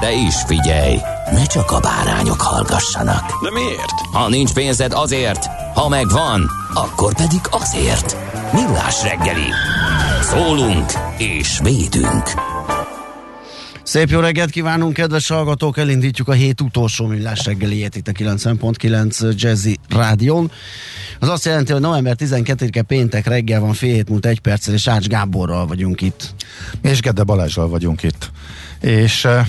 De is figyelj, ne csak a bárányok hallgassanak. De miért? Ha nincs pénzed azért, ha megvan, akkor pedig azért. Millás reggeli. Szólunk és védünk. Szép jó reggelt kívánunk, kedves hallgatók! Elindítjuk a hét utolsó millás reggeliét itt a 90.9 Jazzy Rádion. Az azt jelenti, hogy november 12-e péntek reggel van fél hét múlt egy perccel, és Ács Gáborral vagyunk itt. És Gede Balázsral vagyunk itt. És uh,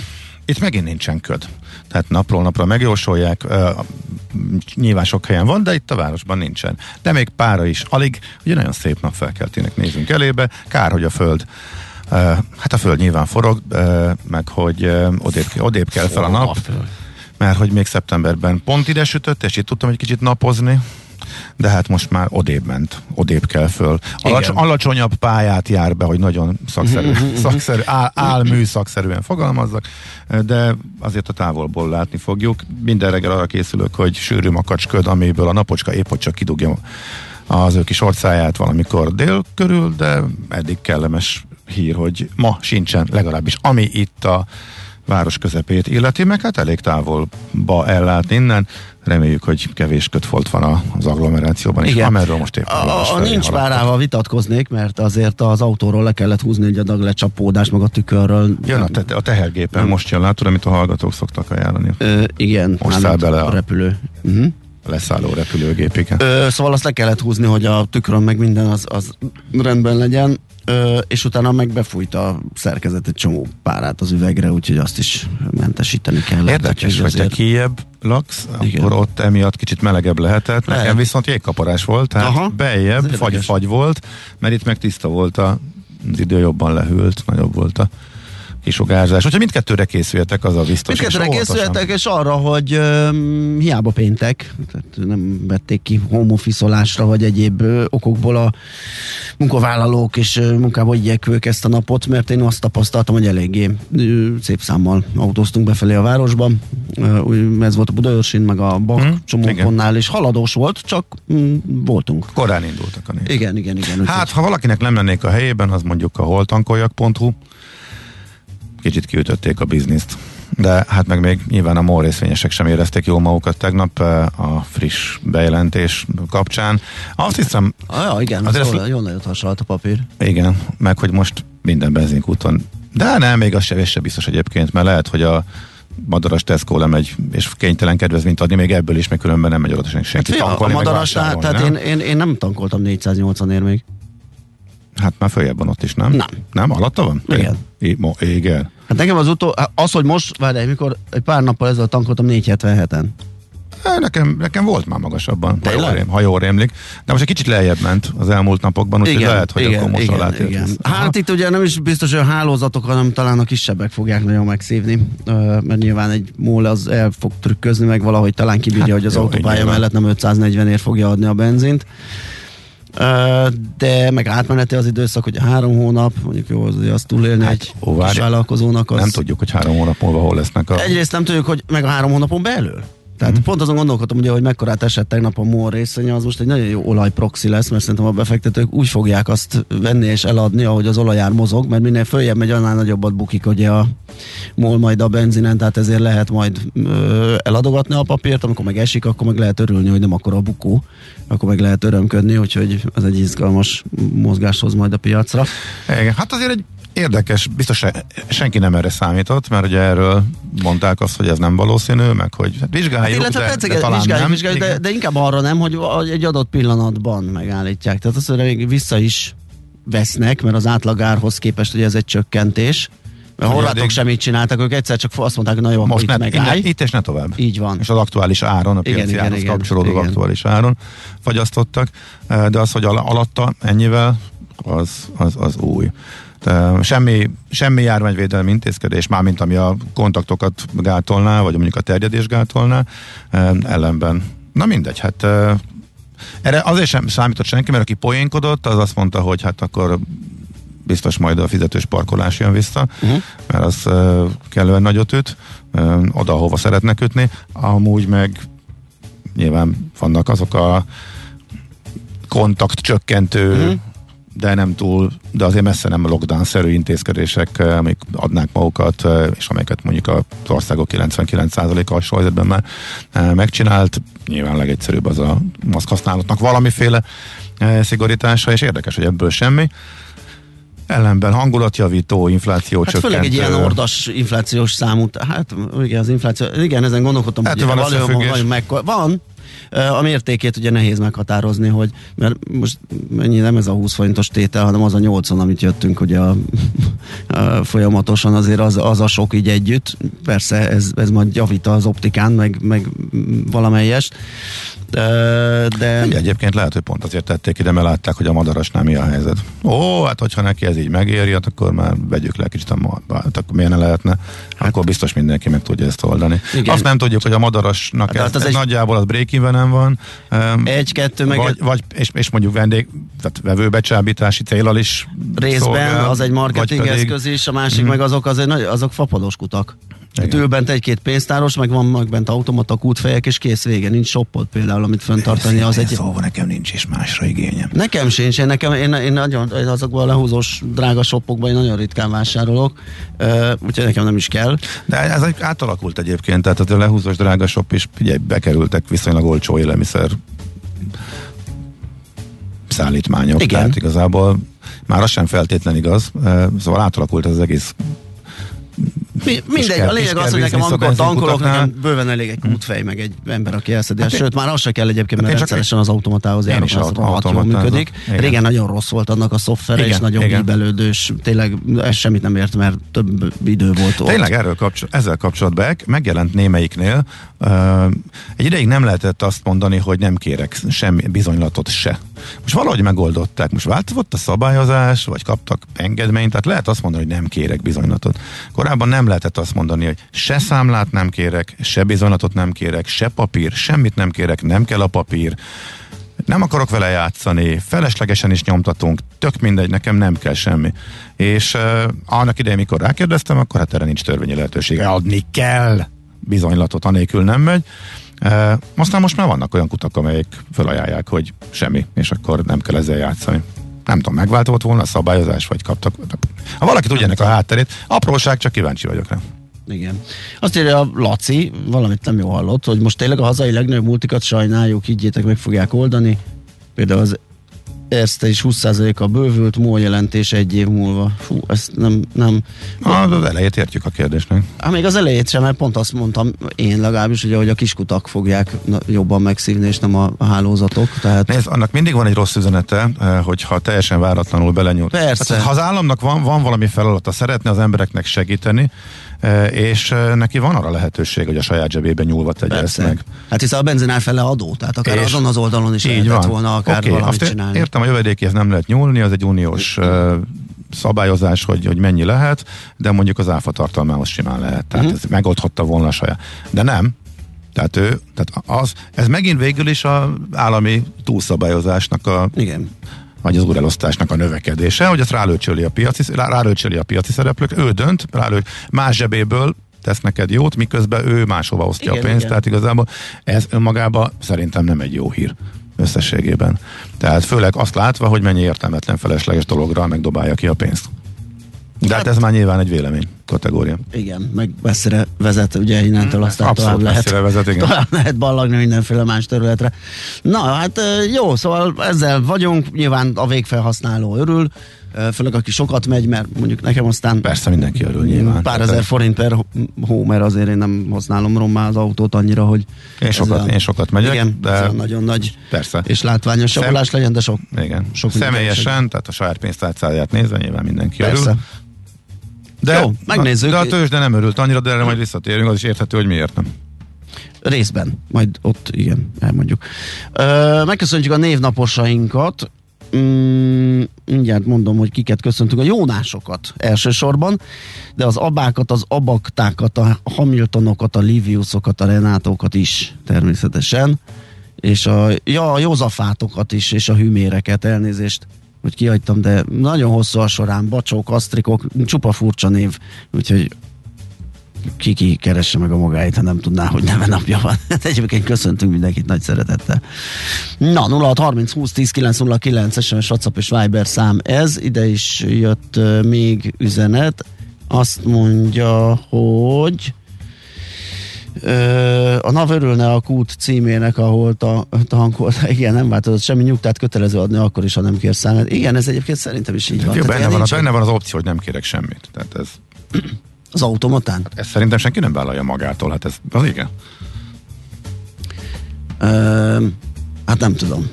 itt megint nincsen köd. Tehát napról napra megjósolják, nyilván sok helyen van, de itt a városban nincsen. De még pára is alig, ugye nagyon szép napfelkeltének nézünk elébe, kár, hogy a föld hát a föld nyilván forog, meg hogy odébb, odébb kell fel a nap, mert hogy még szeptemberben pont ide sütött, és itt tudtam egy kicsit napozni, de hát most már odébb ment, odébb kell föl. Alacs, alacsonyabb pályát jár be, hogy nagyon szakszerű, szakszerű áll, álmű szakszerűen fogalmazzak, de azért a távolból látni fogjuk. Minden reggel arra készülök, hogy sűrű makacsköd, amiből a napocska épp hogy csak kidugja az ő kis orcáját valamikor dél körül, de eddig kellemes hír, hogy ma sincsen legalábbis, ami itt a város közepét illeti, meg hát elég távolba ellátni innen. Reméljük, hogy kevés kötfolt van az agglomerációban is, Igen. amerről most éppen A, a nincs párával vitatkoznék, mert azért az autóról le kellett húzni egy adag lecsapódás, meg a tükörről. Jön a, te- a tehergépen, most jön, látod, amit a hallgatók szoktak ajánlani. Ö, igen, Most száll bele a a- repülő. Uh-huh. Leszálló repülőgépig. Ö, szóval azt le kellett húzni, hogy a tükrön meg minden az, az rendben legyen, és utána meg befújt a szerkezet egy csomó párát az üvegre, úgyhogy azt is mentesíteni kellett. Érdekes, hogy te kijebb laksz, Igen. akkor ott emiatt kicsit melegebb lehetett. Lehet. Nekem viszont jégkaparás volt, tehát Aha, beljebb fagy-fagy volt, mert itt meg tiszta volt a, az idő jobban lehűlt, nagyobb volt a kisugárzás. Hogyha mindkettőre készüljetek, az a biztos. Mindkettőre készültek, és arra, hogy um, hiába péntek, tehát nem vették ki home vagy egyéb ö, okokból a munkavállalók és ö, munkába igyekvők ezt a napot, mert én azt tapasztaltam, hogy eléggé ö, szép számmal autóztunk befelé a városban. Ö, ez volt a Budaörsin, meg a Mhm, hmm, csomópontnál, és haladós volt, csak mm, voltunk. Korán indultak a nézők. Igen, igen, igen. Hát, úgyhogy- ha valakinek nem lennék a helyében, az mondjuk a holtankoljak.hu. Kicsit kiütötték a bizniszt. De hát meg még nyilván a MOL részvényesek sem érezték jól magukat tegnap eh, a friss bejelentés kapcsán. Azt hiszem, Ah, ja, igen, az jól, ezt- jól nagyot hasonlott a papír. igen, meg hogy most minden benzinkúton. De nem, még az se, se biztos egyébként, mert lehet, hogy a madaras Tesco lemegy, és kénytelen kedvezményt adni, még ebből is, meg különben nem megy oda senki Hát, fia, a madarasnál, vásárolni, tehát én, én, én nem tankoltam 480 ér még. Hát már följebb van ott is, nem? Nem. Nem? Alatta van? Igen. I, mo, igen. Hát nekem az utó, az, hogy most, várj, mikor egy pár nappal ezelőtt tankoltam 477-en. Hát Nekem, nekem volt már magasabban, ha jól, rém, ha jól rémlik. De most egy kicsit lejjebb ment az elmúlt napokban, úgyhogy lehet, hogy akkor most alá tért. Hát itt ugye nem is biztos, hogy a hálózatok, hanem talán a kisebbek fogják nagyon megszívni, mert nyilván egy mól az el fog trükközni, meg valahogy talán kibírja, Hát hogy az jó, autópálya mellett nem 540 ér fogja adni a benzint. De meg átmeneti az időszak, hogy három hónap, mondjuk jó, az, azt túlélni Hát, egy ó, kis vállalkozónak. Az... Nem tudjuk, hogy három hónap múlva hol lesznek a... Egyrészt nem tudjuk, hogy meg a három hónapon belül. Tehát mm. pont azon gondolkodtam, ugye, hogy mekkorát esett tegnap a MOL részvénye, az most egy nagyon jó olajproxy lesz, mert szerintem a befektetők úgy fogják azt venni és eladni, ahogy az olajár mozog, mert minél följebb megy, annál nagyobbat bukik ugye a MOL majd a benzinen, tehát ezért lehet majd ö, eladogatni a papírt, amikor meg esik, akkor meg lehet örülni, hogy nem akkor a bukó, akkor meg lehet örömködni, úgyhogy ez egy izgalmas mozgás hoz majd a piacra. Igen, hát azért egy érdekes, biztos se- senki nem erre számított, mert ugye erről mondták azt, hogy ez nem valószínű, meg hogy hát vizsgáljuk, illetve de, persze, de talán vizsgáljuk, nem. vizsgáljuk, de, de inkább arra nem, hogy egy adott pillanatban megállítják. Tehát azt mondja, még vissza is vesznek, mert az átlagárhoz képest ugye ez egy csökkentés. A horvátok semmit csináltak, ők egyszer csak azt mondták, hogy na jó, Most akkor ne, itt megállj. innen, itt és ne tovább. Így van. És az aktuális áron, a piaci igen, igen, kapcsolódó igen. aktuális áron fagyasztottak, de az, hogy al- alatta ennyivel, az, az, az új. Semmi, semmi járványvédelmi intézkedés, mármint ami a kontaktokat gátolná, vagy mondjuk a terjedés gátolná, ellenben. Na mindegy, hát erre azért sem számított senki, mert aki poénkodott, az azt mondta, hogy hát akkor biztos majd a fizetős parkolás jön vissza, uh-huh. mert az uh, kellően nagyot üt, uh, oda, hova szeretnek ütni. Amúgy meg nyilván vannak azok a kontakt csökkentő, uh-huh. De nem túl, de azért messze nem lockdown-szerű intézkedések, eh, amik adnák magukat, eh, és amelyeket mondjuk az országok 99%-a alsó helyzetben már eh, megcsinált. Nyilván legegyszerűbb az a maszk használatnak valamiféle szigorítása, és érdekes, hogy ebből semmi. Ellenben hangulatjavító, infláció Hát főleg egy ilyen ordas inflációs számú, hát igen, az infláció, igen, ezen gondolkodtam, Hát hogy van összefüggés. vagy meg, van, a mértékét ugye nehéz meghatározni, hogy mert most mennyi nem ez a 20 forintos tétel, hanem az a 80, amit jöttünk ugye a, a, folyamatosan, azért az, az a sok így együtt. Persze ez, ez majd javít az optikán, meg, meg valamelyest. De Ugye, egyébként lehet, hogy pont azért tették ide, mert látták, hogy a madarasnál mi a helyzet. Ó, hát hogyha neki ez így megéri, hát akkor már vegyük le kicsit a madarba. Hát akkor miért ne lehetne? Akkor biztos mindenki meg tudja ezt oldani. Igen. Azt nem tudjuk, hogy a madarasnak Hát, ez, hát az ez egy- nagyjából az break nem van. Egy-kettő meg vagy, vagy és, és mondjuk vendég, tehát vevőbecsábítási célral is részben szolgál, az egy marketing pedig- eszköz is, a másik meg azok, az egy, azok fapados kutak. Itt ül bent egy-két pénztáros, meg van meg bent automata kútfejek, és kész vége. Nincs shoppot például, amit föntartani. Az egy... Szóval nekem nincs is másra igényem. Nekem sincs, én, nekem, én, én nagyon, én azokban a lehúzós drága shopokban én nagyon ritkán vásárolok, uh, úgyhogy nekem nem is kell. De ez egy átalakult egyébként, tehát a lehúzós drága shop is ugye bekerültek viszonylag olcsó élelmiszer szállítmányok. Igen. Tehát igazából már az sem feltétlen igaz, szóval átalakult az egész Mi, mindegy, kell- a lényeg az, hogy nekem amikor tankolok, nekem bőven elég egy kútfej, meg egy ember, aki elszedi. Hát, Sőt, már az se kell egyébként, Hát mert rendszeresen az automatához járok, az rohadt jól működik. Régen nagyon rossz volt annak a szoftvere, és nagyon bíbelődős, tényleg ez semmit nem ért, mert több idő volt ott. Tényleg erről kapcsol, ezzel kapcsolatban megjelent némelyiknél. Egy ideig nem lehetett azt mondani, hogy nem kérek semmi bizonylatot se. Most valahogy megoldották. Most változott a szabályozás, vagy kaptak engedményt, tehát lehet azt mondani, hogy nem kérek bizonylatot. Korábban nem lehetett azt mondani, hogy se számlát nem kérek, se bizonylatot nem kérek, se papír, semmit nem kérek, nem kell a papír. Nem akarok vele játszani, feleslegesen is nyomtatunk, tök mindegy, nekem nem kell semmi. És uh, annak idején, mikor rákérdeztem, akkor hát erre nincs törvényi lehetősége. Adni kell bizonylatot, anélkül nem megy. Uh, aztán most már vannak olyan kutak, amelyek felajánlják, hogy semmi, és akkor nem kell ezzel játszani. Nem tudom, megváltozott volna a szabályozás, vagy kaptak. Ha valaki tudja ennek a hátterét, apróság, csak kíváncsi vagyok rá. Igen. Azt írja a Laci, valamit nem jól hallott, hogy most tényleg a hazai legnagyobb multikat sajnáljuk, higgyétek, meg fogják oldani. Például az Erste is 20%-a bővült, MOL jelentés egy év múlva. Fú, ezt nem, nem. Az, az elejét értjük a kérdésnek. Hát még az elejét sem, mert pont azt mondtam én legalábbis, ugye, hogy a kiskutak fogják jobban megszívni, és nem a, a hálózatok. Tehát Nézd, annak mindig van egy rossz üzenete, eh, hogyha teljesen váratlanul belenyúl. Persze. Hát, ha az államnak van, van valami feladata, szeretne az embereknek segíteni, és neki van arra lehetőség, hogy a saját zsebébe nyúlva tegye ezt persze. meg. Hát hiszen a benzinár fele adó, tehát akár És- azon az oldalon is lehetett volna akár Oké, valamit azt csinálni. Értem, a jövedékihez nem lehet nyúlni, az egy uniós szabályozás, hogy, hogy mennyi lehet, de mondjuk az áfa tartalmához simán lehet. Tehát uh-huh. ez megoldhatta volna a saját. De nem. Tehát ő, tehát az, ez megint végül is a állami túlszabályozásnak a Igen. Vagy az úrelosztásnak a növekedése, hogy ezt rálőcsöli a piaci, rá, rálőcsöli a piaci szereplők, ő dönt, rálő, más zsebéből tesz neked jót, miközben ő máshova osztja Igen, a pénzt, igen. tehát igazából ez önmagában szerintem nem egy jó hír összességében. Tehát főleg azt látva, hogy mennyi értelmetlen felesleges dologra megdobálja ki a pénzt. De hát, ez már nyilván egy vélemény. kategória. Igen, meg messzire vezet, ugye innentől aztán Abszolút tovább lehet, vezet, igen. tovább lehet ballagni mindenféle más területre. Na, hát jó, szóval ezzel vagyunk, nyilván a végfelhasználó örül, főleg aki sokat megy, mert mondjuk nekem aztán Persze mindenki örül nyilván. pár ezer forint per hó, mert azért én nem használom rommá az autót annyira, hogy Én sokat, olyan- én sokat megyek, igen, de ez nagyon nagy persze. és látványos Szem- javulás legyen, de sok, Igen. sok Személyesen, tehát a saját pénztárcáját nézve nyilván mindenki Persze. örül. De, Jó, megnézzük. De a tőzs, de nem örült annyira, de erre majd visszatérünk, az is érthető, hogy miért nem. Részben, majd ott igen, elmondjuk. Ö, megköszöntjük a névnaposainkat. Mm, mindjárt mondom, hogy kiket köszöntünk. A Jónásokat elsősorban, de az abákat, az abaktákat, a Hamiltonokat, a Liviusokat, a Renátókat is természetesen. És a, ja, a Józafátokat is, és a hűméreket, elnézést hogy kihagytam, de nagyon hosszú a során, bacsók, asztrikok, csupa furcsa név, úgyhogy ki-ki keresse meg a magáit, ha nem tudná, hogy neve napja van. Hát Egyébként köszöntünk mindenkit nagy szeretettel. Na, 0630 20 10 909 SMS, WhatsApp és Viber szám ez. Ide is jött még üzenet. Azt mondja, hogy a NAV örülne a kút címének, ahol ta, tankolt. Igen, nem változott semmi nyugtát kötelező adni akkor is, ha nem kérsz számát. Igen, ez egyébként szerintem is így van. Jó, benne, van, a, benne van az opció, hogy nem kérek semmit. Tehát ez, Az automatán? ez szerintem senki nem vállalja magától. Hát ez az igen. Ö, hát nem tudom.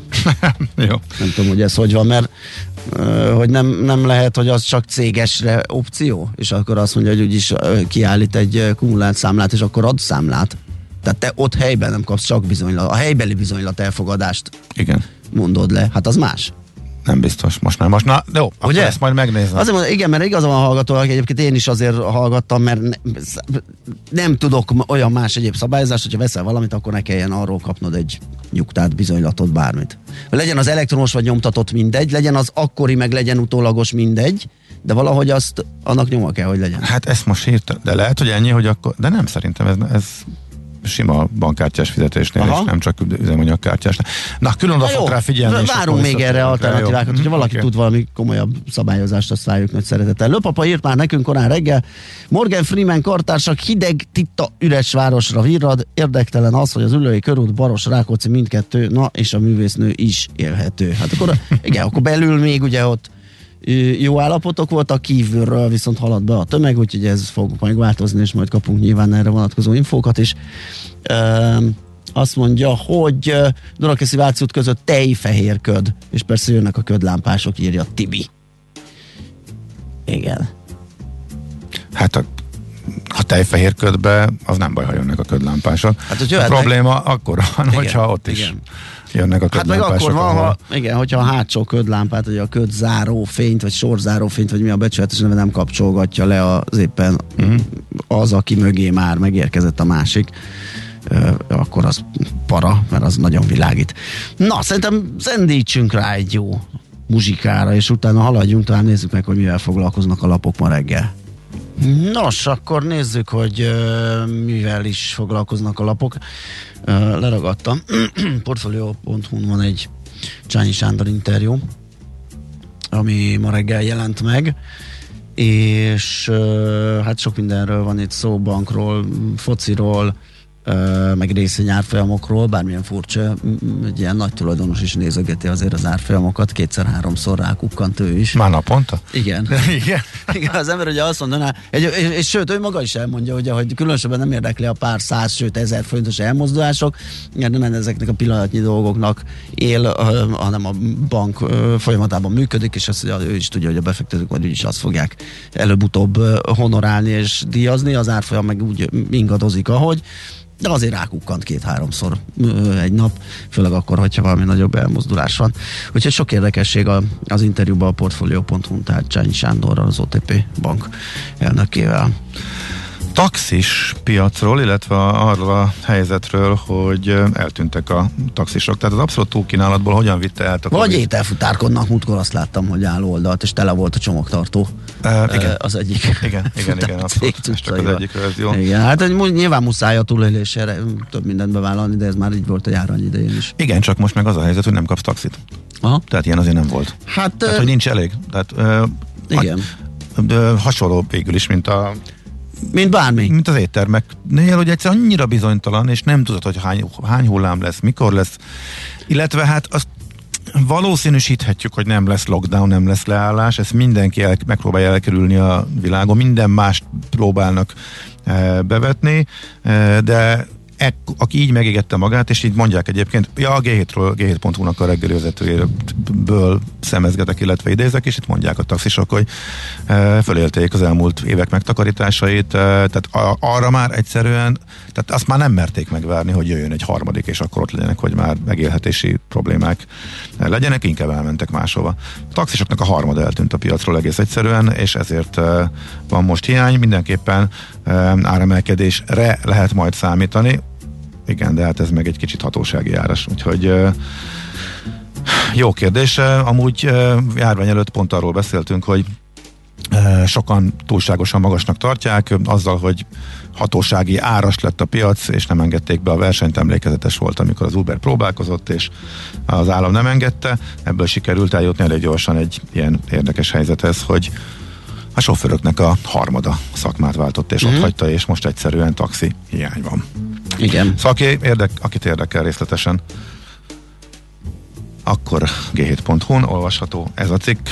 Jó. Nem tudom, hogy ez hogy van, mert hogy nem, nem lehet, hogy az csak cégesre opció, és akkor azt mondja, hogy úgyis kiállít egy kumulált számlát, és akkor ad számlát. Tehát te ott helyben nem kapsz csak bizonylat, a helybeli bizonylat elfogadást Igen. mondod le. Hát az más. Nem biztos. Most már. Most na, jó, akkor Ugye? ezt majd megnézem. Azért mondom, igen, mert igaza van a hallgatónak, egyébként én is azért hallgattam, mert ne, nem tudok olyan más egyéb szabályozást, hogyha veszel valamit, akkor ne kelljen arról kapnod egy nyugtát, bizonylatot, bármit. Legyen az elektromos vagy nyomtatott mindegy, legyen az akkori, meg legyen utólagos mindegy, de valahogy azt annak nyoma kell, hogy legyen. Hát ezt most írta, de lehet, hogy ennyi, hogy akkor, de nem szerintem ez, ez sima bankkártyás fizetésnél, Aha. és nem csak üzemanyagkártyásnál. Na, külön oda Na fog rá figyelni. várunk még erre alternatívákat, jó? hogyha valaki oké. tud valami komolyabb szabályozást, azt várjuk nagy szeretettel. Löpapa írt már nekünk korán reggel, Morgan Freeman kartársak hideg titta üres városra virrad, érdektelen az, hogy az ülői körút, Baros, Rákóczi mindkettő, na és a művésznő is élhető. Hát akkor, igen, akkor belül még ugye ott jó állapotok voltak, kívülről viszont halad be a tömeg, úgyhogy ez fog majd változni, és majd kapunk nyilván erre vonatkozó infókat is. Üm, azt mondja, hogy uh, Dunakeszi Váci út között tejfehér köd, és persze jönnek a ködlámpások, írja Tibi. Igen. Hát a, a tejfehér ködbe az nem baj, ha jönnek a ködlámpások. Hát, hogy a jöhetnek- probléma akkor van, Igen, hogyha ott is igen. Jönnek a Hát meg ködlámpások. akkor van, ahol- ha, igen, hogyha a hátsó ködlámpát, vagy a ködzáró fényt, vagy sorzáró fényt, vagy mi a becsületes neve nem kapcsolgatja le az éppen Mhm. az, aki mögé már megérkezett a másik, akkor az para, mert az nagyon világít. Na, szerintem zendítsünk rá egy jó muzsikára, és utána haladjunk, talán nézzük meg, hogy mivel foglalkoznak a lapok ma reggel. Nos, akkor nézzük, hogy uh, mivel is foglalkoznak a lapok. Uh, leragadtam. Portfolio.hu van egy Csányi Sándor interjú, ami ma reggel jelent meg, és uh, hát sok mindenről van itt szó, bankról, fociról, meg részvényárfolyamokról, bármilyen furcsa, egy ilyen nagy tulajdonos is nézegeti azért az árfolyamokat, kétszer-háromszor rákukkant ő is. Már naponta? Igen. Igen. Igen, az ember ugye azt mondaná, egy, és, és sőt, ő maga is elmondja, ugye, hogy különösebben nem érdekli a pár száz, sőt ezer forintos elmozdulások, mert nem ezeknek a pillanatnyi dolgoknak él, hanem a bank folyamatában működik, és azt ő is tudja, hogy a befektetők majd úgyis azt fogják előbb-utóbb honorálni és díjazni, az árfolyam meg úgy ingadozik, ahogy, de azért rákukkant két-háromszor egy nap, főleg akkor, hogyha valami nagyobb elmozdulás van. Úgyhogy sok érdekesség az interjúban a Portfolio.hu, tehát Csányi Sándorral, az OTP bank elnökével. Taxis piacról, illetve arról a helyzetről, hogy eltűntek a taxisok. Tehát az abszolút túlkínálatból hogyan vitte el a Vagy ételfutárkodnak, múltkor azt láttam, hogy álló oldalt, és tele volt a csomagtartó. Uh, igen. Az egyik. Igen, igen, igen, abszolút. Csak az egyik verzió. Igen, hát egy- nyilván muszáj a túlélésére több mindent bevállalni, de ez már így volt a járvány idején is. Igen, csak most meg az a helyzet, hogy nem kapsz taxit. Aha. Tehát ilyen azért nem volt. Hát, Tehát, hogy nincs elég. Tehát, igen. Ö, hasonló végül is, mint a Mint bármi. mint az éttermeknél, hogy egyszer annyira bizonytalan, és nem tudod, hogy hány, hány hullám lesz, mikor lesz. Illetve hát azt valószínűsíthetjük, hogy nem lesz lockdown, nem lesz leállás, ezt mindenki el, megpróbálja elkerülni a világon, minden mást próbálnak e, bevetni, e, de ek, aki így megégette magát, és így mondják egyébként, ja, a G7-ről, G7.hu-nak a reggeli vezetőjéből szemezgetek, illetve idézek, és itt mondják a taxisok, hogy e, fölélték az elmúlt évek megtakarításait, e, tehát a, arra már egyszerűen, tehát azt már nem merték megvárni, hogy jöjjön egy harmadik, és akkor ott legyenek, hogy már megélhetési problémák e, legyenek, inkább elmentek máshova. A taxisoknak a harmad eltűnt a piacról egész egyszerűen, és ezért e, van most hiány, mindenképpen e, áremelkedésre lehet majd számítani, igen, de hát ez meg egy kicsit hatósági áras, úgyhogy jó kérdés. Amúgy járvány előtt pont arról beszéltünk, hogy sokan túlságosan magasnak tartják, azzal, hogy hatósági áras lett a piac, és nem engedték be a versenyt, emlékezetes volt, amikor az Uber próbálkozott, és az állam nem engedte, ebből sikerült eljutni elég gyorsan egy ilyen érdekes helyzethez, hogy a sofőröknek a harmada szakmát váltott, és mm-hmm. ott hagyta, és most egyszerűen taxi hiány van. Igen. Szóval aki érdek, akit érdekel részletesen, akkor g7.hu-n olvasható ez a cikk.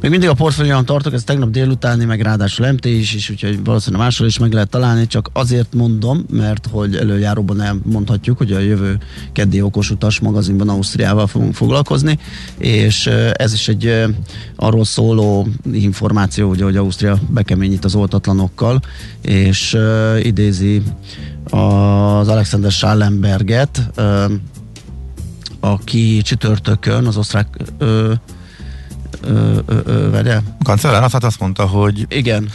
Még mindig a portfólióan tartok, ez tegnap délutáni, meg ráadásul MT is, is úgyhogy valószínűleg máshol is meg lehet találni, csak azért mondom, mert hogy előjáróban elmondhatjuk, hogy a jövő keddi okos utas magazinban Ausztriával fogunk foglalkozni, és ez is egy arról szóló információ, ugye, hogy Ausztria bekeményít az oltatlanokkal, és idézi az Alexander Schallenberget, aki csütörtökön az osztrák uh, vele. Kancellár azt, hát azt mondta, hogy igen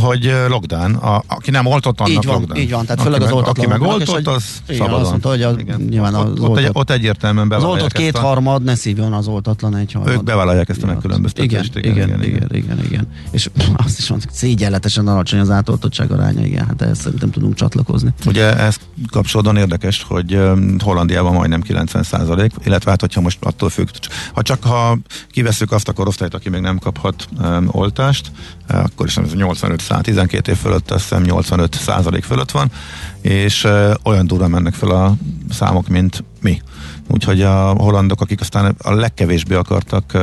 hogy lockdown, a, aki nem oltott, annak így van, lockdown. Így van, tehát főleg az oltatlan. Aki meg oltott, az szabadon. Azt mondta, hogy a, igen. nyilván ott, az ott, oltott, egy, ott egyértelműen Az oltott kétharmad, ne szívjon az oltatlan egyharmad. Ők bevállalják ezt a megkülönböztetést. Igen, igen, igen, igen, igen, igen. És azt is mondjuk, szégyenletesen alacsony az átoltottság aránya, igen, hát ezt szerintem tudunk csatlakozni. Ugye ez kapcsolódóan érdekes, hogy Hollandiában majdnem 90 százalék, illetve hát hogyha most attól függ, ha csak ha kiveszünk azt a korosztályt, aki még nem kaphat um, oltást, akkor is 85 szá, 12 év fölött, azt hiszem 85 százalék fölött van, és olyan durva mennek fel a számok, mint mi. Úgyhogy a hollandok, akik aztán a legkevésbé akartak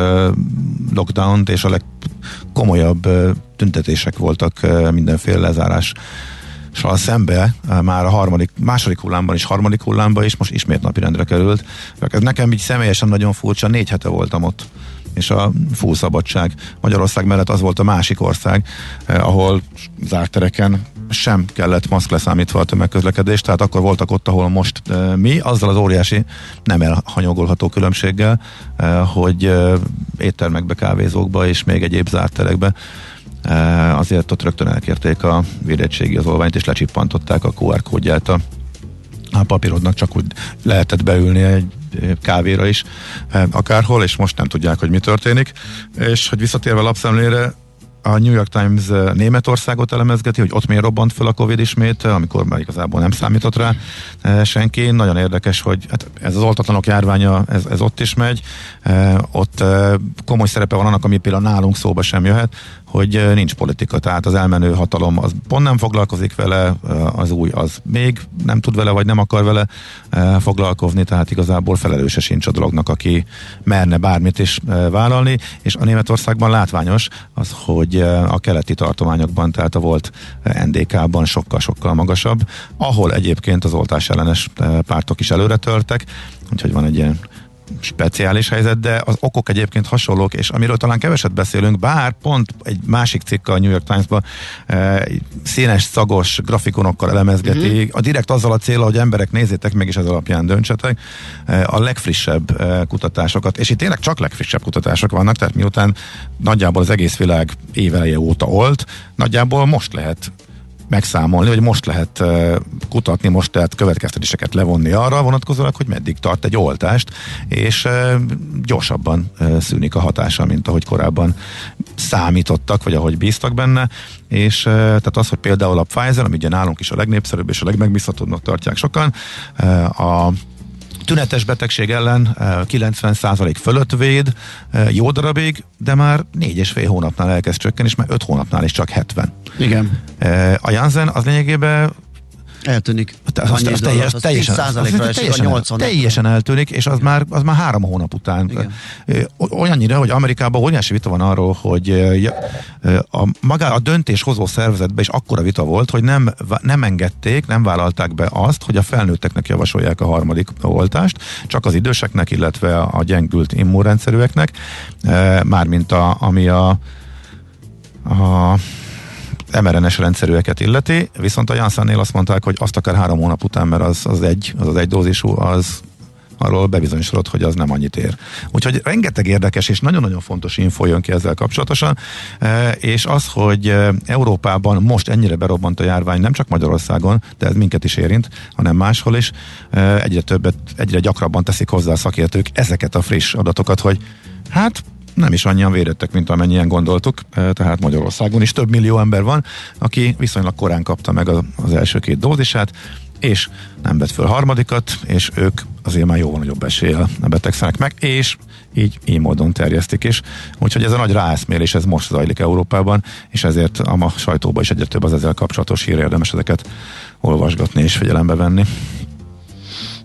lockdown-t, és a legkomolyabb tüntetések voltak mindenféle lezárás szembe már a harmadik, második hullámban is, harmadik hullámban is, most ismét napirendre került. Ez nekem így személyesen nagyon furcsa, négy hete voltam ott és a full szabadság. Magyarország mellett az volt a másik ország, eh, ahol zárt tereken sem kellett maszk leszámítva a tömegközlekedés, tehát akkor voltak ott, ahol most e, mi, azzal az óriási nem elhanyagolható különbséggel, e, hogy e, éttermekbe, kávézókba és még egyéb zárt terekbe azért ott rögtön elkérték a védettségi az olványt, és lecsippantották a QR kódját a a papírodnak csak úgy lehetett beülni egy kávéra is, eh, akárhol, és most nem tudják, hogy mi történik. És hogy visszatérve a lapszemlére, a New York Times eh, Németországot elemezgeti, hogy ott miért robbant fel a Covid ismét, eh, amikor már igazából nem számított rá senki. Nagyon érdekes, hogy hát ez az oltatlanok járványa, ez, ez ott is megy. Ott komoly szerepe van annak, ami például nálunk szóba sem jöhet, hogy nincs politika, tehát az elmenő hatalom az pont nem foglalkozik vele, az új az még nem tud vele, vagy nem akar vele foglalkozni, tehát igazából felelőse sincs a dolognak, aki merne bármit is vállalni, és a Németországban látványos az, hogy a keleti tartományokban, tehát a volt NDK-ban sokkal-sokkal magasabb, ahol egyébként az oltás ellenes pártok is előre törtek, úgyhogy van egy ilyen speciális helyzet, de az okok egyébként hasonlók, és amiről talán keveset beszélünk, bár pont egy másik cikk a New York Times-ban e, színes, szagos grafikonokkal elemezgeti, mm-hmm. a direkt azzal a célra, hogy emberek nézzétek meg, és ez alapján döntsetek, e, a legfrissebb e, kutatásokat, és itt tényleg csak legfrissebb kutatások vannak, tehát miután nagyjából az egész világ éveleje óta olt, nagyjából most lehet megszámolni, hogy most lehet kutatni, most lehet következtetéseket levonni arra vonatkozólag, hogy meddig tart egy oltást, és gyorsabban szűnik a hatása, mint ahogy korábban számítottak, vagy ahogy bíztak benne, és tehát az, hogy például a Pfizer, ami ugye nálunk is a legnépszerűbb és a legmegbízhatóbbnak tartják sokan, a tünetes betegség ellen 90% fölött véd, jó darabig, de már négy és fél hónapnál elkezd csökkenni, és már öt hónapnál is csak 70. Igen. A Janssen az lényegében Eltűnik. Az, az, az, teljes, az teljesen, 10 az, teljesen, a 80 teljesen eltűnik, és az már, az már három hónap után. Igen. Olyannyira, hogy Amerikában óriási vita van arról, hogy a, magá a döntéshozó szervezetben is akkora vita volt, hogy nem, nem engedték, nem vállalták be azt, hogy a felnőtteknek javasolják a harmadik oltást, csak az időseknek, illetve a gyengült immunrendszerűeknek, mármint a, ami a, a mRNS rendszerűeket illeti, viszont a Janssennél azt mondták, hogy azt akár három hónap után, mert az, az egy, az az egy dózisú, az arról bebizonyosodott, hogy az nem annyit ér. Úgyhogy rengeteg érdekes és nagyon-nagyon fontos info jön ki ezzel kapcsolatosan, és az, hogy Európában most ennyire berobbant a járvány, nem csak Magyarországon, de ez minket is érint, hanem máshol is, egyre többet, egyre gyakrabban teszik hozzá a szakértők ezeket a friss adatokat, hogy hát nem is annyian védettek, mint amennyien gondoltuk, tehát Magyarországon is több millió ember van, aki viszonylag korán kapta meg az első két dózisát, és nem vett föl harmadikat, és ők azért már jóval nagyobb eséllyel betegszenek meg, és így, így módon terjesztik is. Úgyhogy ez a nagy ráeszmélés, ez most zajlik Európában, és ezért a ma sajtóban is egyre több az ezzel kapcsolatos hír, érdemes ezeket olvasgatni és figyelembe venni.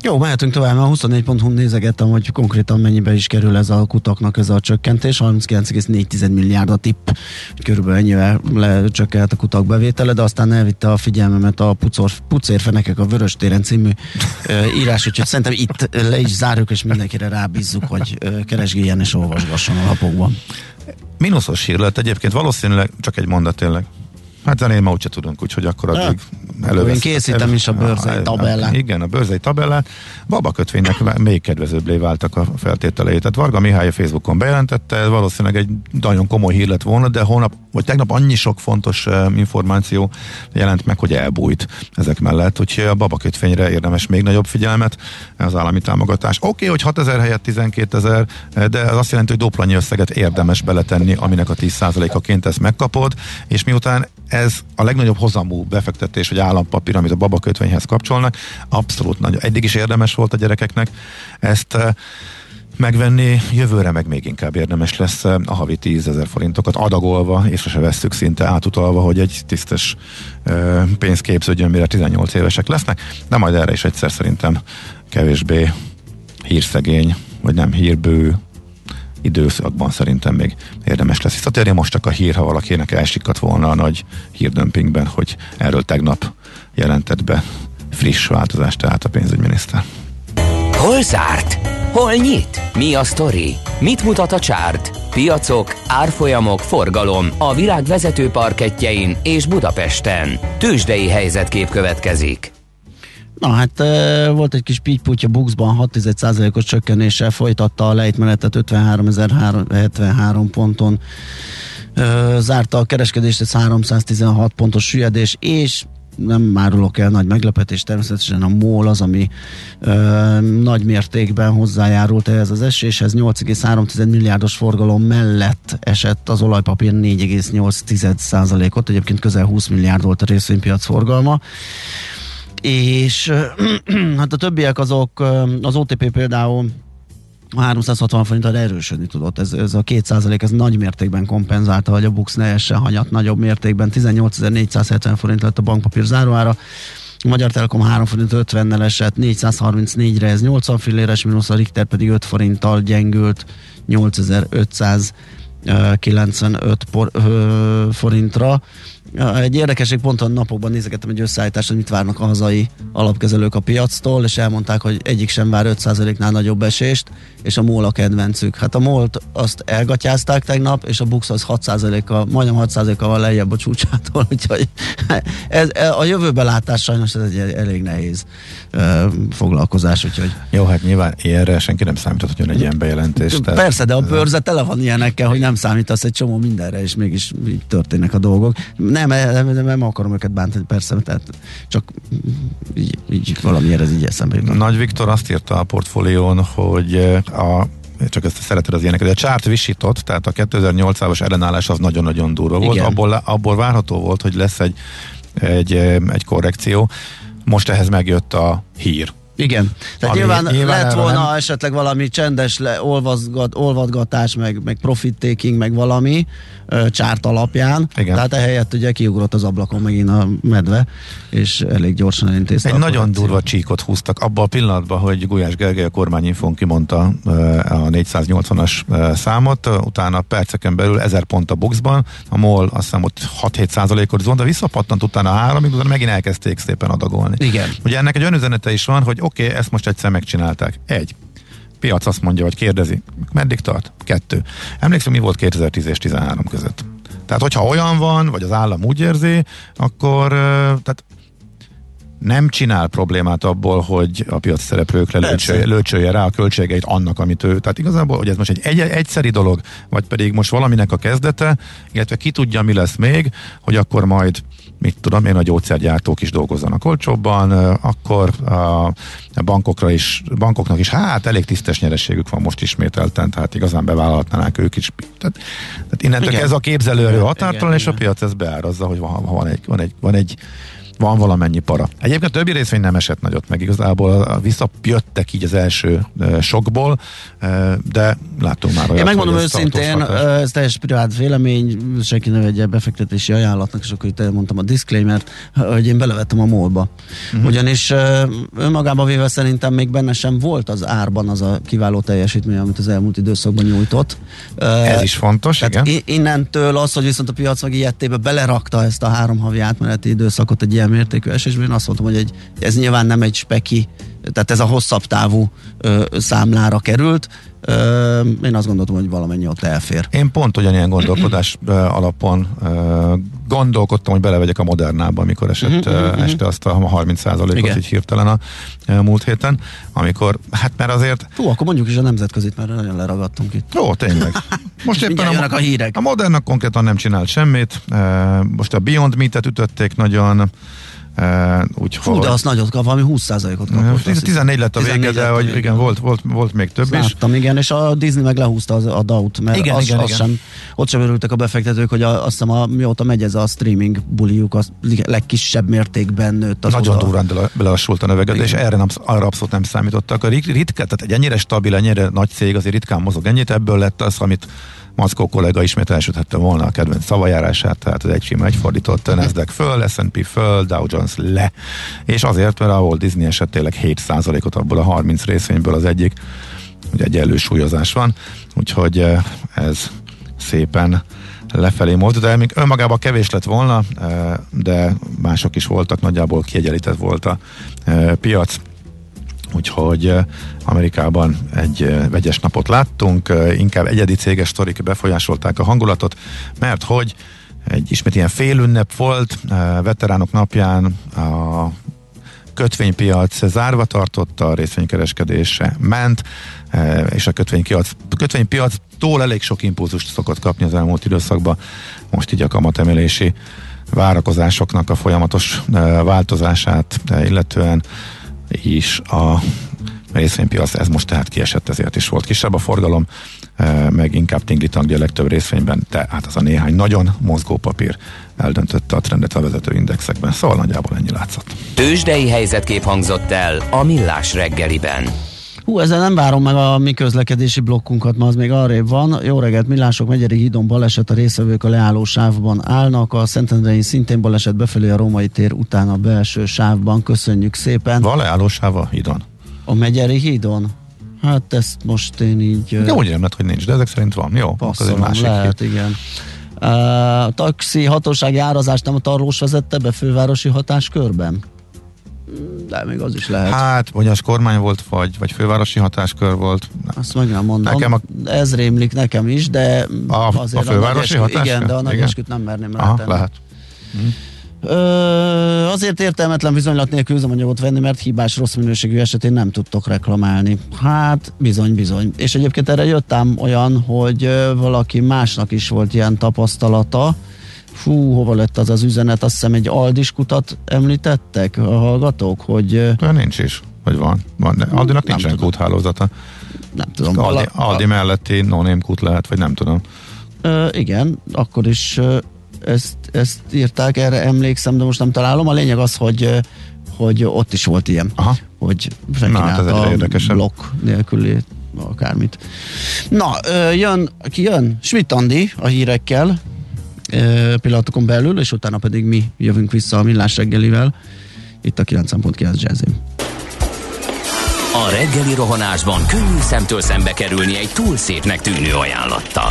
Jó, mehetünk tovább, mert 24.hu nézegettem, hogy konkrétan mennyibe is kerül ez a kutaknak ez a csökkentés. 39,4 milliárd a tipp, körülbelül ennyivel lecsökkent a kutak bevétele, de aztán elvitte a figyelmemet a pucor, Pucérfenekek a Vörös téren című ö, írás, úgyhogy szerintem itt le is zárjuk, és mindenkire rábízzuk, hogy ö, keresgéljen és olvasgasson a lapokban. Minuszos hír lett egyébként, valószínűleg csak egy mondat tényleg. Hát zenén ma úgyse tudunk, úgyhogy akkor addig elővesz. Én készítem elő, is a bőrzei tabellát. Igen, a bőrzei tabellát. Baba kötvénynek még kedvezőbbé váltak a feltételei. Tehát Varga Mihály a Facebookon bejelentette, ez valószínűleg egy nagyon komoly hír lett volna, de holnap, vagy tegnap annyi sok fontos uh, információ jelent meg, hogy elbújt ezek mellett. Úgyhogy a baba kötvényre érdemes még nagyobb figyelmet, az állami támogatás. Oké, okay, hogy 6000 helyett 12 ezer, de az azt jelenti, hogy duplanyi összeget érdemes beletenni, aminek a 10%-aként ezt megkapod, és miután ez a legnagyobb hozamú befektetés, vagy állampapír, amit a babakötvényhez kapcsolnak, abszolút nagy. Eddig is érdemes volt a gyerekeknek ezt eh, megvenni, jövőre meg még inkább érdemes lesz eh, a havi 10 ezer forintokat adagolva, és se vesszük szinte átutalva, hogy egy tisztes eh, pénz képződjön, mire 18 évesek lesznek, de majd erre is egyszer szerintem kevésbé hírszegény, vagy nem hírbő időszakban szerintem még érdemes lesz visszatérni. Most csak a hír, ha valakinek elsikadt volna a nagy hírdömpingben, hogy erről tegnap jelentett be friss változást, tehát a pénzügyminiszter. Hol zárt? Hol nyit? Mi a sztori? Mit mutat a csárt? Piacok, árfolyamok, forgalom a világ vezető parketjein és Budapesten. Tősdei helyzetkép következik. Na hát volt egy kis pittyputya Buxban 6,1%-os csökkenéssel folytatta a lejtmenetet 53.073 ponton. Zárta a kereskedést, ez 316 pontos süllyedés, és nem márulok el nagy meglepetés, természetesen a MOL az, ami ö, nagy mértékben hozzájárult ehhez az eséshez, 8,3 milliárdos forgalom mellett esett az olajpapír 4,8% ot egyébként közel 20 milliárd volt a részvénypiac forgalma és hát a többiek azok, az OTP például a 360 forinttal erősödni tudott. Ez, ez a 2% ez nagy mértékben kompenzálta, hogy a Bux ne hanyat nagyobb mértékben. 18.470 forint lett a bankpapír záróára. Magyar Telekom 3 forint 50-nel esett, 434-re ez 80 filléres mínusz, a Richter pedig 5 forinttal gyengült 8595 por, forintra. Egy érdekesség pont a napokban nézegettem egy összeállítást, hogy mit várnak a hazai alapkezelők a piactól, és elmondták, hogy egyik sem vár 5%-nál nagyobb esést, és a MOL a kedvencük. Hát a mol azt elgatyázták tegnap, és a Bux az 6%-kal, majdnem 6%-kal van lejjebb a csúcsától, úgyhogy ez, a jövőbe látás sajnos ez egy elég nehéz uh, foglalkozás, úgyhogy... Jó, hát nyilván ilyenre senki nem számított, hogy jön egy ilyen bejelentés. Tehát... Persze, de a bőrze tele van ilyenekkel, hogy nem számítasz egy csomó mindenre, és mégis így történnek a dolgok. Nem, nem, nem, nem akarom őket bántani, persze, tehát csak így, így valamiért ez így eszembe jut. Nagy Viktor azt írta a portfólión, hogy a csak ezt szereted az ilyeneket. A csárt visított, tehát a 2008-as ellenállás az nagyon-nagyon durva volt. Abból, abból várható volt, hogy lesz egy, egy, egy korrekció. Most ehhez megjött a hír, Igen. Tehát Ami nyilván, nyilván lett volna nem- esetleg valami csendes le, olvazgat, olvadgatás, meg, meg profit taking, meg valami ö, csárt alapján. Igen. Tehát ehelyett ugye kiugrott az ablakon megint a medve, és elég gyorsan elintézte. Egy nagyon korrekciót. durva csíkot húztak abban a pillanatban, hogy Gulyás Gergely a kormányinfón kimondta ö, a 480-as ö, számot, utána perceken belül 1000 pont a boxban, a MOL azt hiszem ott 6-7 százalékot zont, de visszapattant utána háromig, utána megint elkezdték szépen adagolni. Igen. Ugye ennek egy olyan üzenete is van, hogy oké, okay, ezt most egyszer megcsinálták. Egy. Piac azt mondja, hogy kérdezi, meddig tart? Kettő. Emlékszem, mi volt 2010 és 13 között. Tehát, hogyha olyan van, vagy az állam úgy érzi, akkor tehát nem csinál problémát abból, hogy a piaci szereplőkre lőcsölje, lőcsölje rá a költségeit annak, amit ő. Tehát igazából, hogy ez most egy, egy egyszeri dolog, vagy pedig most valaminek a kezdete, illetve ki tudja, mi lesz még, hogy akkor majd mit tudom én, a gyógyszergyártók is dolgozzanak olcsóbban, akkor a bankokra is, bankoknak is, hát elég tisztes nyerességük van most ismételten, tehát igazán bevállalhatnák ők is. Tehát, tehát innentől Igen. ez a képzelőerő határtalan, igen, és a igen. piac ezt beárazza, hogy van, van, egy, van, egy, van egy van valamennyi para. Egyébként a többi részvény nem esett nagyot meg, igazából visszajöttek így az első sokból, de láttunk már olyat, Én megmondom hogy ez őszintén, ez teljes privát vélemény, senki ne vegye befektetési ajánlatnak, és akkor itt elmondtam a disclaimer hogy én belevettem a molba. Mhm. Uh-huh. Ugyanis ö, önmagában véve szerintem még benne sem volt az árban az a kiváló teljesítmény, amit az elmúlt időszakban nyújtott. Ez is fontos, tehát igen. innentől az, hogy viszont a piac meg ilyettébe belerakta ezt a három havi átmeneti időszakot egy ilyen mértékű esésben, én azt mondtam, hogy egy, ez nyilván nem egy speki, tehát ez a hosszabb távú ö, számlára került. Én azt gondoltam, hogy valamennyi ott elfér. Én pont ugyanilyen gondolkodás alapon gondolkodtam, hogy belevegyek a Modernába, amikor esett uh este azt a 30%-ot Igen. így hirtelen a múlt héten, amikor, hát mert azért Hú, akkor mondjuk is a nemzetközit, mert nagyon leragadtunk itt. Jó, tényleg. Most éppen jönnek a hírek. A Moderna konkrétan nem csinált semmit. Most a Beyond Meat-et ütötték nagyon. E, úgyhogy... Fú, de azt nagyot kap, valami 20%-ot kapott. azt hiszem. 14 lett a 14 vége, de hogy igen, volt, volt, volt még több is. Láttam, igen, és a Disney meg lehúzta az, a DAO-t, mert Igen, az, igen, az igen. sem, ott sem örültek a befektetők, hogy a, azt hiszem, a, mióta megy ez a streaming buliuk, az legkisebb mértékben nőtt az Nagyon oldal. durán bele- belelassult a növekedés, erre nem, arra abszolút nem számítottak. A rit- ritkán, tehát egy ennyire stabil, ennyire nagy cég azért ritkán mozog ennyit, ebből lett az, amit Maszkó kollega ismét elsüthette volna a kedvenc szavajárását, tehát az egy sima egyfordított Nasdaq föl, S&P föl, Dow Jones le, és azért, mert a Walt Disney eset tényleg 7%-ot abból a 30 részvényből az egyik, ugye egy elősúlyozás van, úgyhogy eh, ez szépen lefelé mozdul, de még önmagában kevés lett volna, eh, de mások is voltak, nagyjából kiegyenlített volt a eh, piac, úgyhogy eh, Amerikában egy eh, vegyes napot láttunk, eh, inkább egyedi céges sztorik befolyásolták a hangulatot, mert hogy egy ismét ilyen félünnep volt, veteránok napján a kötvénypiac zárva tartotta, a részvénykereskedése ment, és a kötvénypiac, kötvénypiactól elég sok impulzust szokott kapni az elmúlt időszakban. Most így a kamatemelési várakozásoknak a folyamatos változását illetően is a részvénypiac, ez most tehát kiesett, ezért is volt kisebb a forgalom, eh, meg inkább tingli a legtöbb részvényben, de hát az a néhány nagyon mozgó papír eldöntötte a trendet a vezető indexekben, szóval nagyjából ennyi látszott. Tőzsdei helyzetkép hangzott el a Millás reggeliben. Hú, ezzel nem várom meg a mi közlekedési blokkunkat, ma az még arrébb van. Jó reggelt, Millások, Megyeri hídon baleset, a részvevők a leálló sávban állnak, a Szentendrei szintén baleset befelé a Római tér után a belső sávban. Köszönjük szépen. Van leállósáv a hídon? A Megyeri hídon? Hát ezt most én így... De úgy lett, hogy nincs, de ezek szerint van. Jó, Passzolom, másik lehet, hír. igen. Uh, taxi hatósági árazást nem a tarlós vezette be fővárosi hatáskörben? De még az is lehet. Hát, vagy az kormány volt, vagy, vagy fővárosi hatáskör volt. Azt meg nem mondom. Nekem a- Ez rémlik nekem is, de A- azért a fővárosi eskü- hatáskör? Igen, de a nagy esküt nem merném Aha, rátenni. lehet. Ö, azért értelmetlen bizonylat nélkül üzemanyagot venni, mert hibás, rossz minőségű esetén nem tudtok reklamálni. Hát bizony, bizony. És egyébként erre jöttem olyan, hogy valaki másnak is volt ilyen tapasztalata. Fú, hova lett az az üzenet? Azt hiszem egy Aldis kutat említettek a hallgatók, hogy Olyan nincs is, vagy van. van de Aldinak nincsen tudom. kúthálózata. nem tudom. Aldi, Aldi melletti no kút lehet, vagy nem tudom. Ö, igen, akkor is ö, ezt, ezt írták, erre emlékszem, de most nem találom. A lényeg az, hogy, ö, hogy ott is volt ilyen. Aha. hogy Na, hát a blokk nélküli akármit. Na, jön, ki jön? Schmidt Andi a hírekkel pillanatokon belül, és utána pedig mi jövünk vissza a millás reggelivel itt a 9.9 Jazzin. A reggeli rohanásban könnyű szemtől szembe kerülni egy túl szépnek tűnő ajánlattal.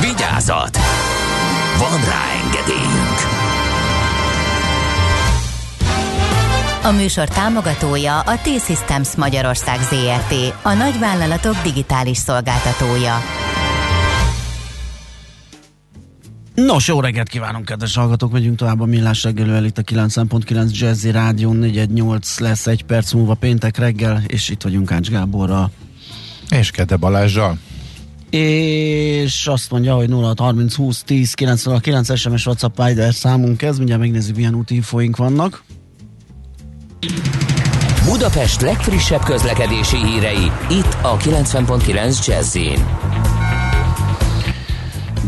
Vigyázat! Van rá engedélyünk! A műsor támogatója a T-Systems Magyarország ZRT, a nagyvállalatok digitális szolgáltatója. Nos, jó reggelt kívánunk, kedves hallgatók! Megyünk tovább a Millás reggelővel itt a 9.9 Jazzy Rádió 418 lesz egy perc múlva péntek reggel, és itt vagyunk Ács Gáborral. És Kede Balázsjal. És azt mondja, hogy 0630 20 10 909 SMS WhatsApp Vider számunk ez, mindjárt megnézzük milyen útinfoink vannak. Budapest legfrissebb közlekedési hírei, itt a 90.9 Jazzin.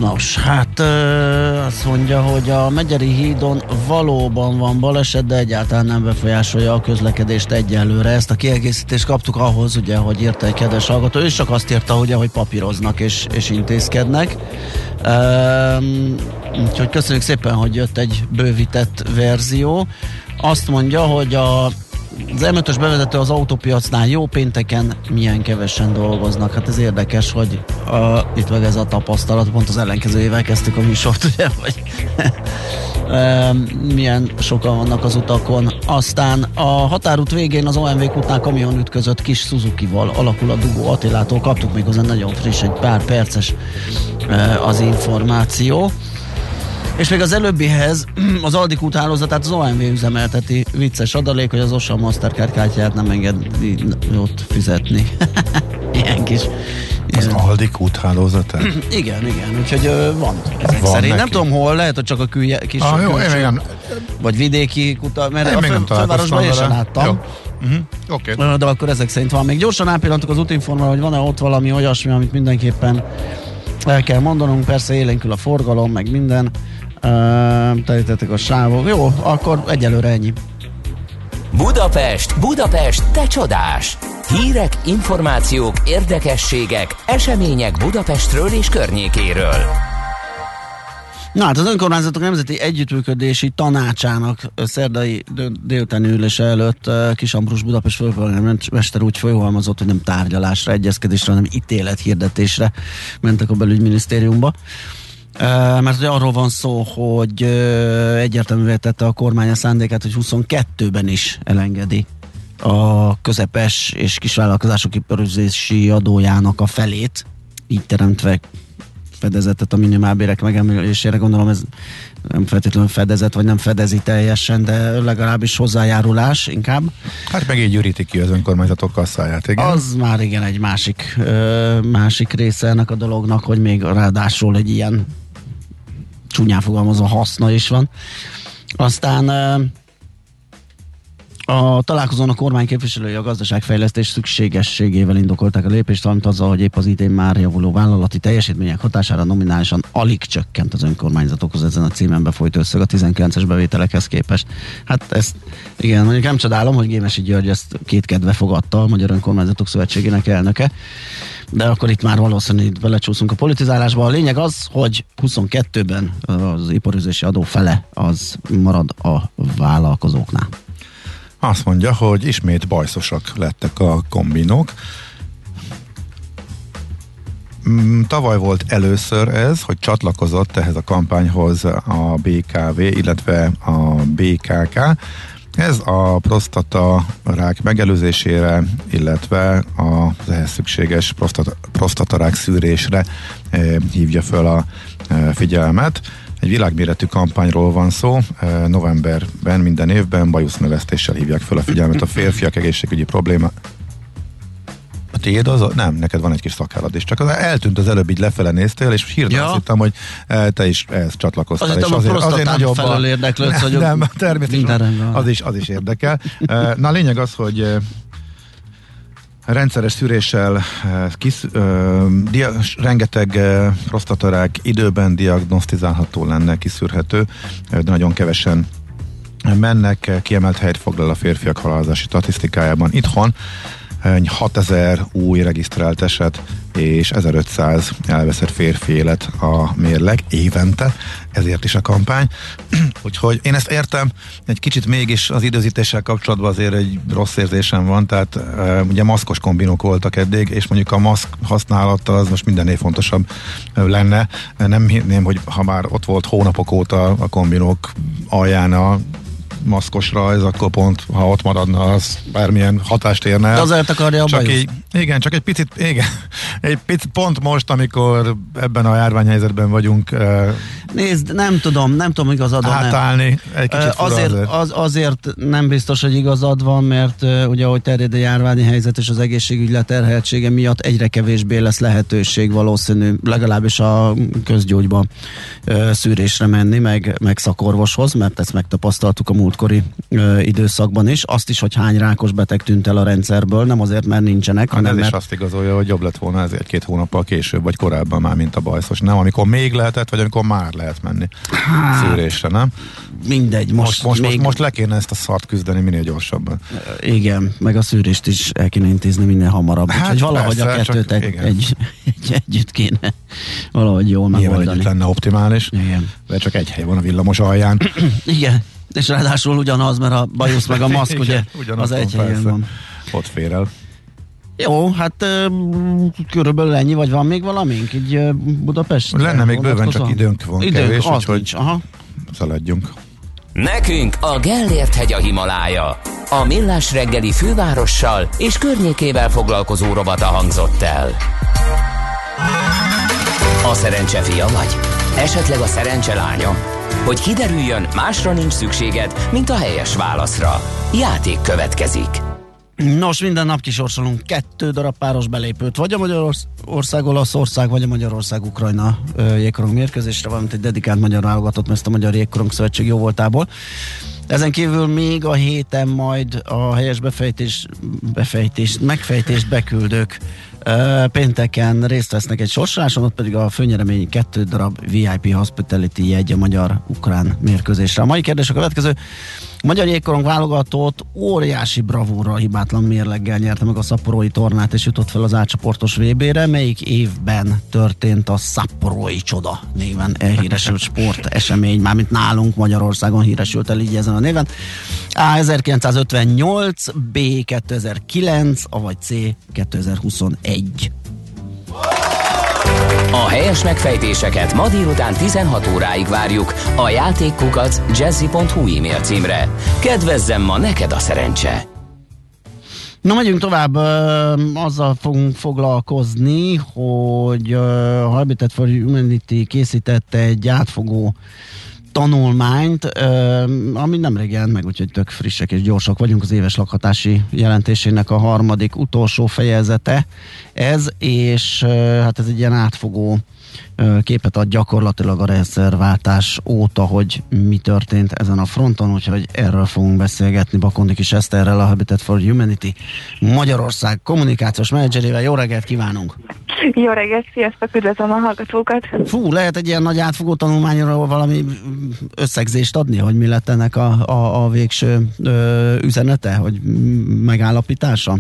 Nos, hát azt mondja, hogy a Megyeri hídon valóban van baleset, de egyáltalán nem befolyásolja a közlekedést egyelőre. Ezt a kiegészítést kaptuk ahhoz, ugye, hogy írta egy kedves hallgató. Ő csak azt írta, ugye, hogy papíroznak és, és intézkednek. Üm, úgyhogy köszönjük szépen, hogy jött egy bővített verzió. Azt mondja, hogy a az M5-ös bevezető az autópiacnál jó pénteken milyen kevesen dolgoznak. Hát ez érdekes, hogy a, itt meg ez a tapasztalat, pont az ellenkezőjével kezdtük a műsort, ugye, hogy e, milyen sokan vannak az utakon. Aztán a határút végén az OMV kútnál kamion ütközött kis Suzuki-val alakul a dugó Attilától. Kaptuk még hozzá nagyon friss, egy pár perces e, az információ. És még az előbbihez az Aldik út hálózatát az OMV üzemelteti vicces adalék, hogy az OSA Mastercard kártyáját nem engedi ott fizetni. Ilyen kis... Az Aldik úthálózata. igen, igen, úgyhogy ö, van. Ezek Van szerint. Nem tudom hol, lehet, hogy csak a külje, kis Ah, jó, külső- nem, vagy vidéki kuta, mert én a fő, fővárosban én sem láttam. Jó. Uh-huh. Oké. Okay. De akkor ezek szerint van. Még gyorsan ápillantok az útinformra, hogy van-e ott valami olyasmi, amit mindenképpen el kell mondanunk. Persze élénkül a forgalom, meg minden. Ö, Telítettek a sávok. Jó, akkor egyelőre ennyi. Budapest, Budapest, te csodás! Hírek, információk, érdekességek, események Budapestről és környékéről. Na hát az önkormányzatok nemzeti együttműködési tanácsának szerdai délutáni ülése előtt ö, Kis Ambrus Budapest főpolgármester úgy folyamodott, hogy nem tárgyalásra, egyezkedésre, hanem ítélethirdetésre mentek a belügyminisztériumba. Mert ugye arról van szó, hogy egyértelművé tette a kormány a szándékát, hogy 22-ben is elengedi a közepes és kisvállalkozások iparüzési adójának a felét, így teremtve fedezetet a minimálbérek megemelésére. Gondolom ez nem feltétlenül fedezet, vagy nem fedezi teljesen, de legalábbis hozzájárulás inkább. Hát meg így ürítik ki az önkormányzatok kasszáját, igen. Az már igen egy másik, ö, másik része ennek a dolognak, hogy még ráadásul egy ilyen csúnyán fogalmazva haszna is van. Aztán a találkozón a kormány képviselői a gazdaságfejlesztés szükségességével indokolták a lépést, valamint azzal, hogy épp az idén már javuló vállalati teljesítmények hatására nominálisan alig csökkent az önkormányzatokhoz ezen a címen befolyt összeg a 19-es bevételekhez képest. Hát ezt igen, mondjuk nem csodálom, hogy Gémesi György ezt két kedve fogadta, a Magyar Önkormányzatok Szövetségének elnöke, de akkor itt már valószínűleg belecsúszunk a politizálásba. A lényeg az, hogy 22-ben az iparüzési adó fele az marad a vállalkozóknál. Azt mondja, hogy ismét bajszosak lettek a kombinók. Mm, Tavaly volt először ez, hogy csatlakozott ehhez a kampányhoz a BKV, illetve a BKK. Ez a prostata rák megelőzésére, illetve az ehhez szükséges prostata, prostatarák szűrésre eh, hívja föl a eh, figyelmet. Egy világméretű kampányról van szó. Novemberben minden évben bajusznövesztéssel hívják fel a figyelmet a férfiak egészségügyi probléma a tiéd az? A, nem, neked van egy kis szakállad is. Csak az eltűnt az előbb, így lefele néztél, és hirtelen ja. azt hittem, hogy te is ehhez csatlakoztál. Azt hittem, azért, azért nagyobb felől érdeklődsz, hogy nem, természetesen az is, az is érdekel. Na a lényeg az, hogy rendszeres szűréssel kis, ö, dia, rengeteg prostatarák időben diagnosztizálható lenne, kiszűrhető, de nagyon kevesen mennek, kiemelt helyet foglal a férfiak halálozási statisztikájában itthon. 6000 új regisztrált eset és 1500 elveszett férfi élet a mérleg évente, ezért is a kampány. Úgyhogy én ezt értem, egy kicsit mégis az időzítéssel kapcsolatban azért egy rossz érzésem van, tehát uh, ugye maszkos kombinók voltak eddig, és mondjuk a maszk használata az most mindennél fontosabb lenne. Nem hinném, hogy ha már ott volt hónapok óta a kombinók alján a maszkos rajz, akkor pont, ha ott maradna, az bármilyen hatást érne el. De azért akarja a csak így, Igen, csak egy picit, igen, egy picit pont most, amikor ebben a járványhelyzetben vagyunk. Nézd, nem tudom, nem tudom igazad van. Átállni egy kicsit azért, azért. Az, azért nem biztos, hogy igazad van, mert ugye ahogy terjed a járványi helyzet és az egészségügy leterheltsége miatt egyre kevésbé lesz lehetőség valószínű, legalábbis a közgyógyba szűrésre menni, meg, meg szakorvoshoz, mert ezt megtapasztaltuk a múlt múltkori ö, időszakban is, azt is, hogy hány rákos beteg tűnt el a rendszerből, nem azért, mert nincsenek, hát hanem ez mert... is azt igazolja, hogy jobb lett volna ezért két hónappal később, vagy korábban már, mint a bajszos. Nem, amikor még lehetett, vagy amikor már lehet menni hát, szűrésre, nem? Mindegy, most, most, most, még... most, most le kéne ezt a szart küzdeni minél gyorsabban. Igen, meg a szűrést is el kéne intézni minél hamarabb. Hát, Úgyhogy valahogy persze, a kettőt egy, egy, egy, együtt kéne valahogy jól megoldani. Nyilván lenne optimális, igen. de csak egy hely van a villamos alján. igen, és ráadásul ugyanaz, mert a bajusz meg a maszk, ugye, az egy helyen van. Ott fér el. Jó, hát körülbelül ennyi, vagy van még valamink így Budapest? Lenne még bőven, csak időnk van időnk, kevés, az úgyhogy nincs, aha. szaladjunk. Nekünk a Gellért hegy a Himalája. A Millás reggeli fővárossal és környékével foglalkozó robata hangzott el. A szerencse fia vagy? Esetleg a szerencse lánya? Hogy kiderüljön, másra nincs szükséged, mint a helyes válaszra. Játék következik. Nos, minden nap kisorsolunk kettő darab páros belépőt, vagy a Magyarország, Olaszország, vagy a Magyarország-Ukrajna jégkorong mérkőzésre, valamint egy dedikált magyar válogatott, mert a Magyar Jégkorong Szövetség jó voltából. Ezen kívül még a héten majd a helyes befejtés, befejtést, megfejtést beküldők Pénteken részt vesznek egy sorsoláson, ott pedig a főnyeremény kettő darab VIP Hospitality jegy a magyar-ukrán mérkőzésre. A mai kérdés a következő. Magyar jégkorong válogatott óriási bravúra hibátlan mérleggel nyerte meg a szaporói tornát és jutott fel az átcsoportos VB-re. Melyik évben történt a szaporói csoda néven elhíresült sport esemény, mármint nálunk Magyarországon híresült el így ezen a néven. A 1958, B 2009, vagy C 2021. A helyes megfejtéseket ma délután 16 óráig várjuk a játékkukac jazzy.hu e-mail címre. Kedvezzem ma neked a szerencse! Na, megyünk tovább, azzal fogunk foglalkozni, hogy a Habitat for Humanity készítette egy átfogó tanulmányt, ami nem jelent meg, úgyhogy tök frissek és gyorsak vagyunk. Az éves lakhatási jelentésének a harmadik, utolsó fejezete ez, és hát ez egy ilyen átfogó képet ad gyakorlatilag a rendszerváltás óta, hogy mi történt ezen a fronton, úgyhogy erről fogunk beszélgetni Bakondik is Eszterrel, a Habitat for Humanity Magyarország kommunikációs menedzserével. Jó reggelt kívánunk! Jó reggelt, sziasztok, üdvözlöm a hallgatókat! Fú, lehet egy ilyen nagy átfogó tanulmányról valami összegzést adni, hogy mi lett ennek a, a, a végső ö, üzenete, hogy megállapítása?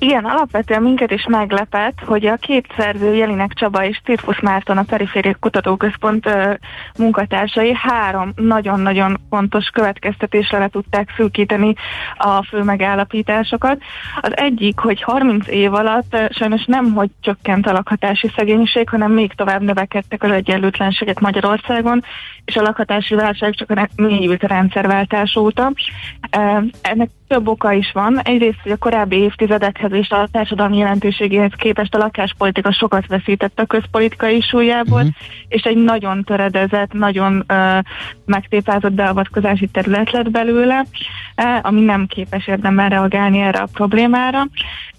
Igen, alapvetően minket is meglepett, hogy a két szerző, Jelinek Csaba és Tirfusz Márton, a Periféria Kutatóközpont ö, munkatársai három nagyon-nagyon fontos következtetésre le tudták szűkíteni a fő megállapításokat. Az egyik, hogy 30 év alatt ö, sajnos nem, hogy csökkent a lakhatási szegénység, hanem még tovább növekedtek az egyenlőtlenségek Magyarországon, és a lakhatási válság csak a mélyült rendszerváltás óta. Ennek több oka is van. Egyrészt, hogy a korábbi évtizedekhez és a társadalmi jelentőségéhez képest a lakáspolitika sokat veszített a közpolitikai súlyából, uh-huh. és egy nagyon töredezett, nagyon uh, megtépázott beavatkozási terület lett belőle, uh, ami nem képes érdemben reagálni erre a problémára,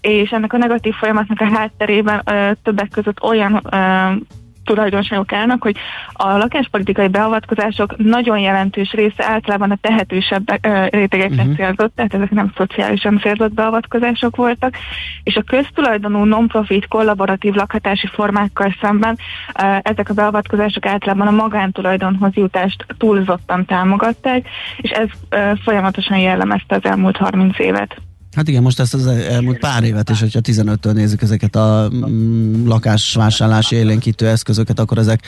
és ennek a negatív folyamatnak a hátterében uh, többek között olyan uh, tulajdonságok állnak, hogy a lakáspolitikai beavatkozások nagyon jelentős része általában a tehetősebb rétegekre uh-huh. célzott, tehát ezek nem szociálisan célzott beavatkozások voltak, és a köztulajdonú non-profit kollaboratív lakhatási formákkal szemben ezek a beavatkozások általában a magántulajdonhoz jutást túlzottan támogatták, és ez folyamatosan jellemezte az elmúlt 30 évet. Hát igen, most ezt az elmúlt pár évet is, hogyha 15-től nézzük ezeket a mm, lakásvásárlási élénkítő eszközöket, akkor ezek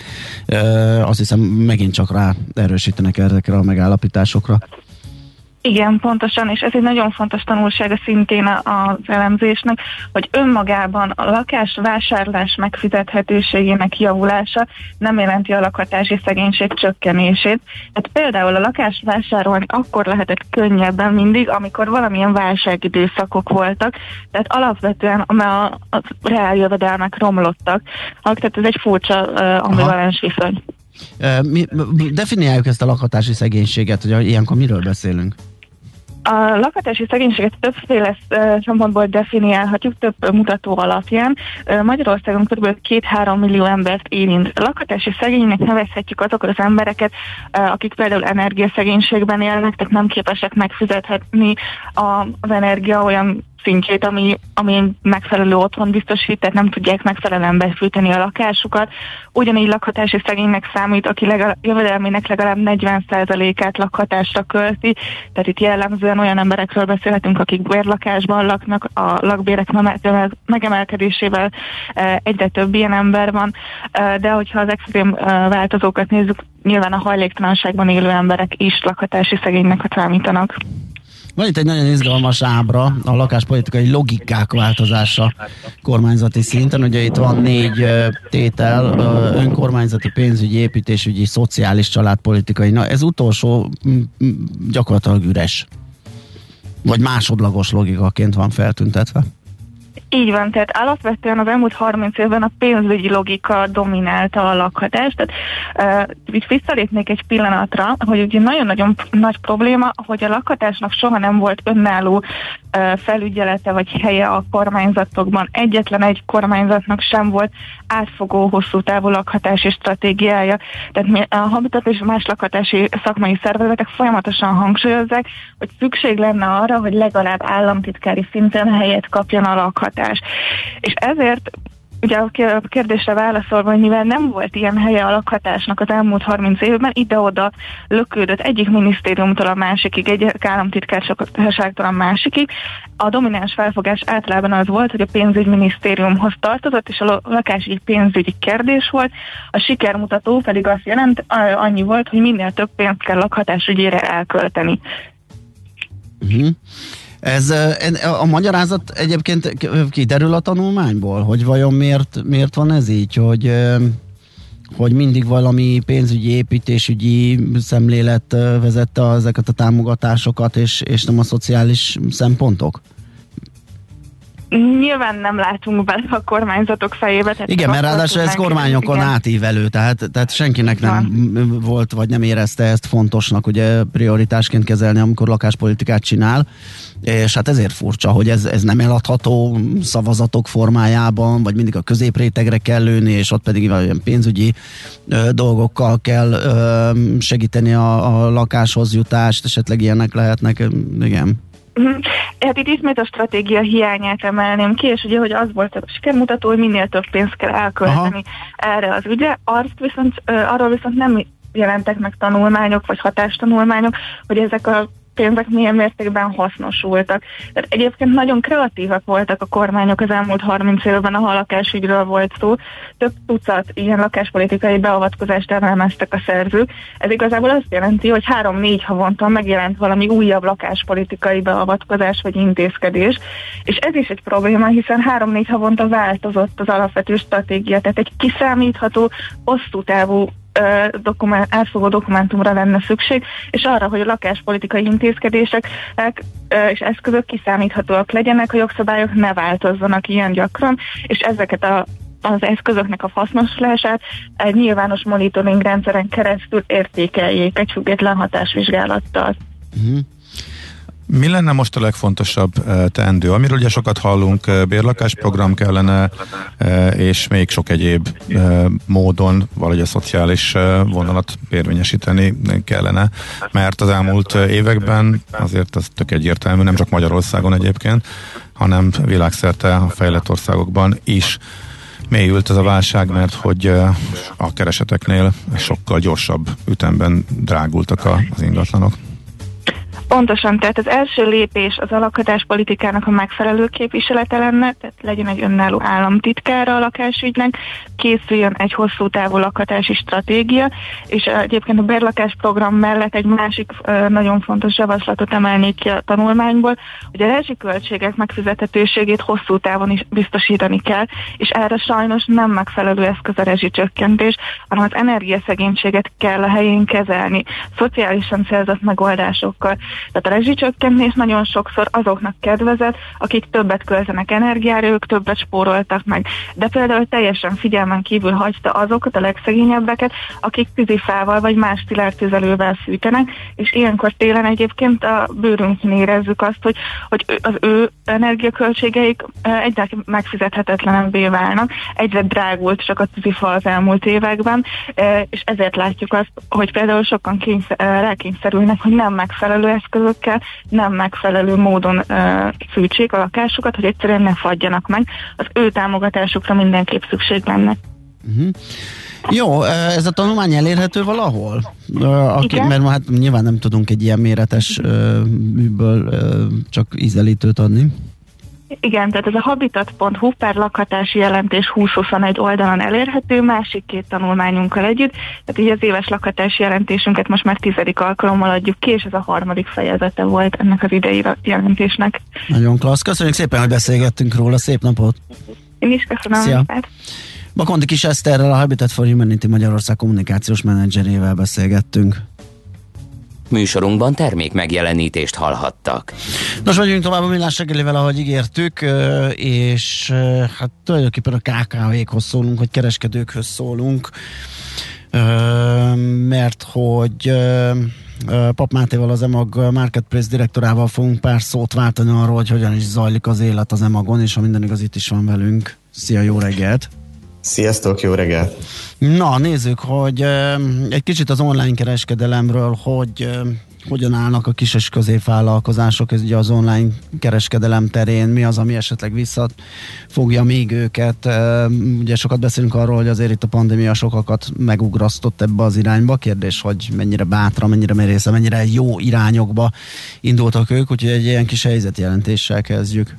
azt hiszem megint csak rá erősítenek ezekre a megállapításokra. Igen, pontosan, és ez egy nagyon fontos tanulsága szintén az elemzésnek, hogy önmagában a lakás vásárlás megfizethetőségének javulása nem jelenti a lakhatási szegénység csökkenését. Hát például a lakás vásárolni akkor lehetett könnyebben mindig, amikor valamilyen válságidőszakok voltak, tehát alapvetően a, a reál jövedelmek romlottak. Tehát ez egy furcsa uh, ambivalens viszony. Mi, definiáljuk ezt a lakhatási szegénységet, hogy ilyenkor miről beszélünk? A lakhatási szegénységet többféle szempontból definiálhatjuk, több mutató alapján. Magyarországon kb. 2-3 millió embert érint. Lakhatási szegénynek nevezhetjük azokat az embereket, akik például energiaszegénységben élnek, tehát nem képesek megfizethetni az energia olyan szintjét, ami, ami megfelelő otthon biztosít, tehát nem tudják megfelelően befűteni a lakásukat. Ugyanígy lakhatási szegénynek számít, aki legalább, jövedelmének legalább 40%-át lakhatásra költi, tehát itt jellemzően olyan emberekről beszélhetünk, akik bérlakásban laknak, a lakbérek megemelkedésével e, egyre több ilyen ember van, e, de hogyha az extrém e, változókat nézzük, nyilván a hajléktalanságban élő emberek is lakhatási szegénynek számítanak. Van itt egy nagyon izgalmas ábra, a lakáspolitikai logikák változása kormányzati szinten. Ugye itt van négy tétel, önkormányzati, pénzügyi, építésügyi, szociális, családpolitikai. Na ez utolsó gyakorlatilag üres. Vagy másodlagos logikaként van feltüntetve. Így van, tehát alapvetően az elmúlt 30 évben a pénzügyi logika dominálta a lakhatást. Tehát uh, itt visszalépnék egy pillanatra, hogy ugye nagyon-nagyon nagy probléma, hogy a lakhatásnak soha nem volt önálló uh, felügyelete vagy helye a kormányzatokban. Egyetlen egy kormányzatnak sem volt átfogó hosszú távú lakhatási stratégiája. Tehát a Habitat és más lakhatási szakmai szervezetek folyamatosan hangsúlyozzák, hogy szükség lenne arra, hogy legalább államtitkári szinten helyet kapjon a lakhatás. És ezért ugye a kérdésre válaszolva, hogy mivel nem volt ilyen helye a lakhatásnak az elmúlt 30 évben, ide-oda lökődött egyik minisztériumtól a másikig, egy államtitkárságtól a másikig. A domináns felfogás általában az volt, hogy a pénzügyminisztériumhoz tartozott, és a lakás egy pénzügyi kérdés volt. A sikermutató pedig azt jelent, annyi volt, hogy minél több pénzt kell lakhatásügyére elkölteni. Uh-huh. Ez a magyarázat egyébként kiderül a tanulmányból, hogy vajon miért, miért van ez így, hogy hogy mindig valami pénzügyi, építésügyi szemlélet vezette ezeket a támogatásokat, és, és nem a szociális szempontok? Nyilván nem látunk bele a kormányzatok fejébe. Tehát Igen, mert ráadásul ez kormányokon igen. átívelő, tehát, tehát senkinek nem ja. volt, vagy nem érezte ezt fontosnak, ugye prioritásként kezelni, amikor lakáspolitikát csinál, és hát ezért furcsa, hogy ez, ez nem eladható szavazatok formájában, vagy mindig a középrétegre kell lőni, és ott pedig olyan pénzügyi ö, dolgokkal kell ö, segíteni a, a lakáshoz jutást, esetleg ilyenek lehetnek, igen. Uh-huh. Hát itt ismét a stratégia hiányát emelném ki, és ugye, hogy az volt a sikermutató, hogy minél több pénzt kell elkölteni Aha. erre az ügyre, azt viszont, arról viszont nem jelentek meg tanulmányok, vagy hatástanulmányok, hogy ezek a pénzek milyen mértékben hasznosultak. Tehát egyébként nagyon kreatívak voltak a kormányok az elmúlt 30 évben, a lakásügyről volt szó. Több tucat ilyen lakáspolitikai beavatkozást elemeztek a szerzők. Ez igazából azt jelenti, hogy három-négy havonta megjelent valami újabb lakáspolitikai beavatkozás vagy intézkedés. És ez is egy probléma, hiszen három-négy havonta változott az alapvető stratégia. Tehát egy kiszámítható, hosszú távú dokument, átfogó dokumentumra lenne szükség, és arra, hogy a lakáspolitikai intézkedések és eszközök kiszámíthatóak legyenek, a jogszabályok ne változzanak ilyen gyakran, és ezeket a az eszközöknek a hasznosulását egy nyilvános monitoring rendszeren keresztül értékeljék egy független hatásvizsgálattal. Uh-huh. Mi lenne most a legfontosabb teendő? Amiről ugye sokat hallunk, bérlakásprogram kellene, és még sok egyéb módon valahogy a szociális vonalat érvényesíteni kellene, mert az elmúlt években azért az tök egyértelmű, nem csak Magyarországon egyébként, hanem világszerte a fejlett országokban is mélyült ez a válság, mert hogy a kereseteknél sokkal gyorsabb ütemben drágultak az ingatlanok. Pontosan, tehát az első lépés az alakadáspolitikának a megfelelő képviselete lenne, tehát legyen egy önálló államtitkára a lakásügynek, készüljön egy hosszú távú lakhatási stratégia, és egyébként a berlakás program mellett egy másik nagyon fontos javaslatot emelnék ki a tanulmányból, hogy a rezsiköltségek megfizethetőségét hosszú távon is biztosítani kell, és erre sajnos nem megfelelő eszköz a rezsicsökkentés, hanem az energiaszegénységet kell a helyén kezelni, szociálisan célzott megoldásokkal. Tehát a rezsicsökkentés nagyon sokszor azoknak kedvezett, akik többet költenek energiára, ők többet spóroltak meg. De például teljesen figyelmen kívül hagyta azokat a legszegényebbeket, akik tűzifával vagy más szilárd fűtenek, és ilyenkor télen egyébként a bőrünkön érezzük azt, hogy, hogy az ő energiaköltségeik egyre megfizethetetlenebbé válnak, egyre drágult csak a tűzifa az elmúlt években, és ezért látjuk azt, hogy például sokan kényszer, rákényszerülnek, hogy nem megfelelő eszközökkel nem megfelelő módon uh, fűtsék a lakásukat, hogy egyszerűen ne fagyjanak meg. Az ő támogatásukra mindenképp szükség lenne. Uh-huh. Jó, ez a tanulmány elérhető valahol? Aki, mert hát nyilván nem tudunk egy ilyen méretes műből csak ízelítőt adni. Igen, tehát ez a habitat.hu per lakhatási jelentés 2021 oldalon elérhető, másik két tanulmányunkkal együtt, tehát így az éves lakhatási jelentésünket most már tizedik alkalommal adjuk ki, és ez a harmadik fejezete volt ennek az idei jelentésnek. Nagyon klassz, köszönjük szépen, hogy beszélgettünk róla, szép napot! Én is köszönöm. Szia. Bakonti Kis Eszterrel, a Habitat for Humanity Magyarország kommunikációs menedzserével beszélgettünk műsorunkban termék megjelenítést hallhattak. Nos, vagyunk tovább a millás seggelével, ahogy ígértük, és hát tulajdonképpen a KKV-khoz szólunk, hogy kereskedőkhöz szólunk, mert hogy Pap Mátéval, az EMAG Marketplace direktorával fogunk pár szót váltani arról, hogy hogyan is zajlik az élet az EMAG-on, és ha minden igaz, itt is van velünk. Szia, jó reggelt! Sziasztok, jó reggelt! Na, nézzük, hogy egy kicsit az online kereskedelemről, hogy hogyan állnak a kis és középvállalkozások, ugye az online kereskedelem terén, mi az, ami esetleg visszafogja még őket. Ugye sokat beszélünk arról, hogy azért itt a pandémia sokakat megugrasztott ebbe az irányba. Kérdés, hogy mennyire bátra, mennyire merésze, mennyire jó irányokba indultak ők, úgyhogy egy ilyen kis helyzetjelentéssel kezdjük.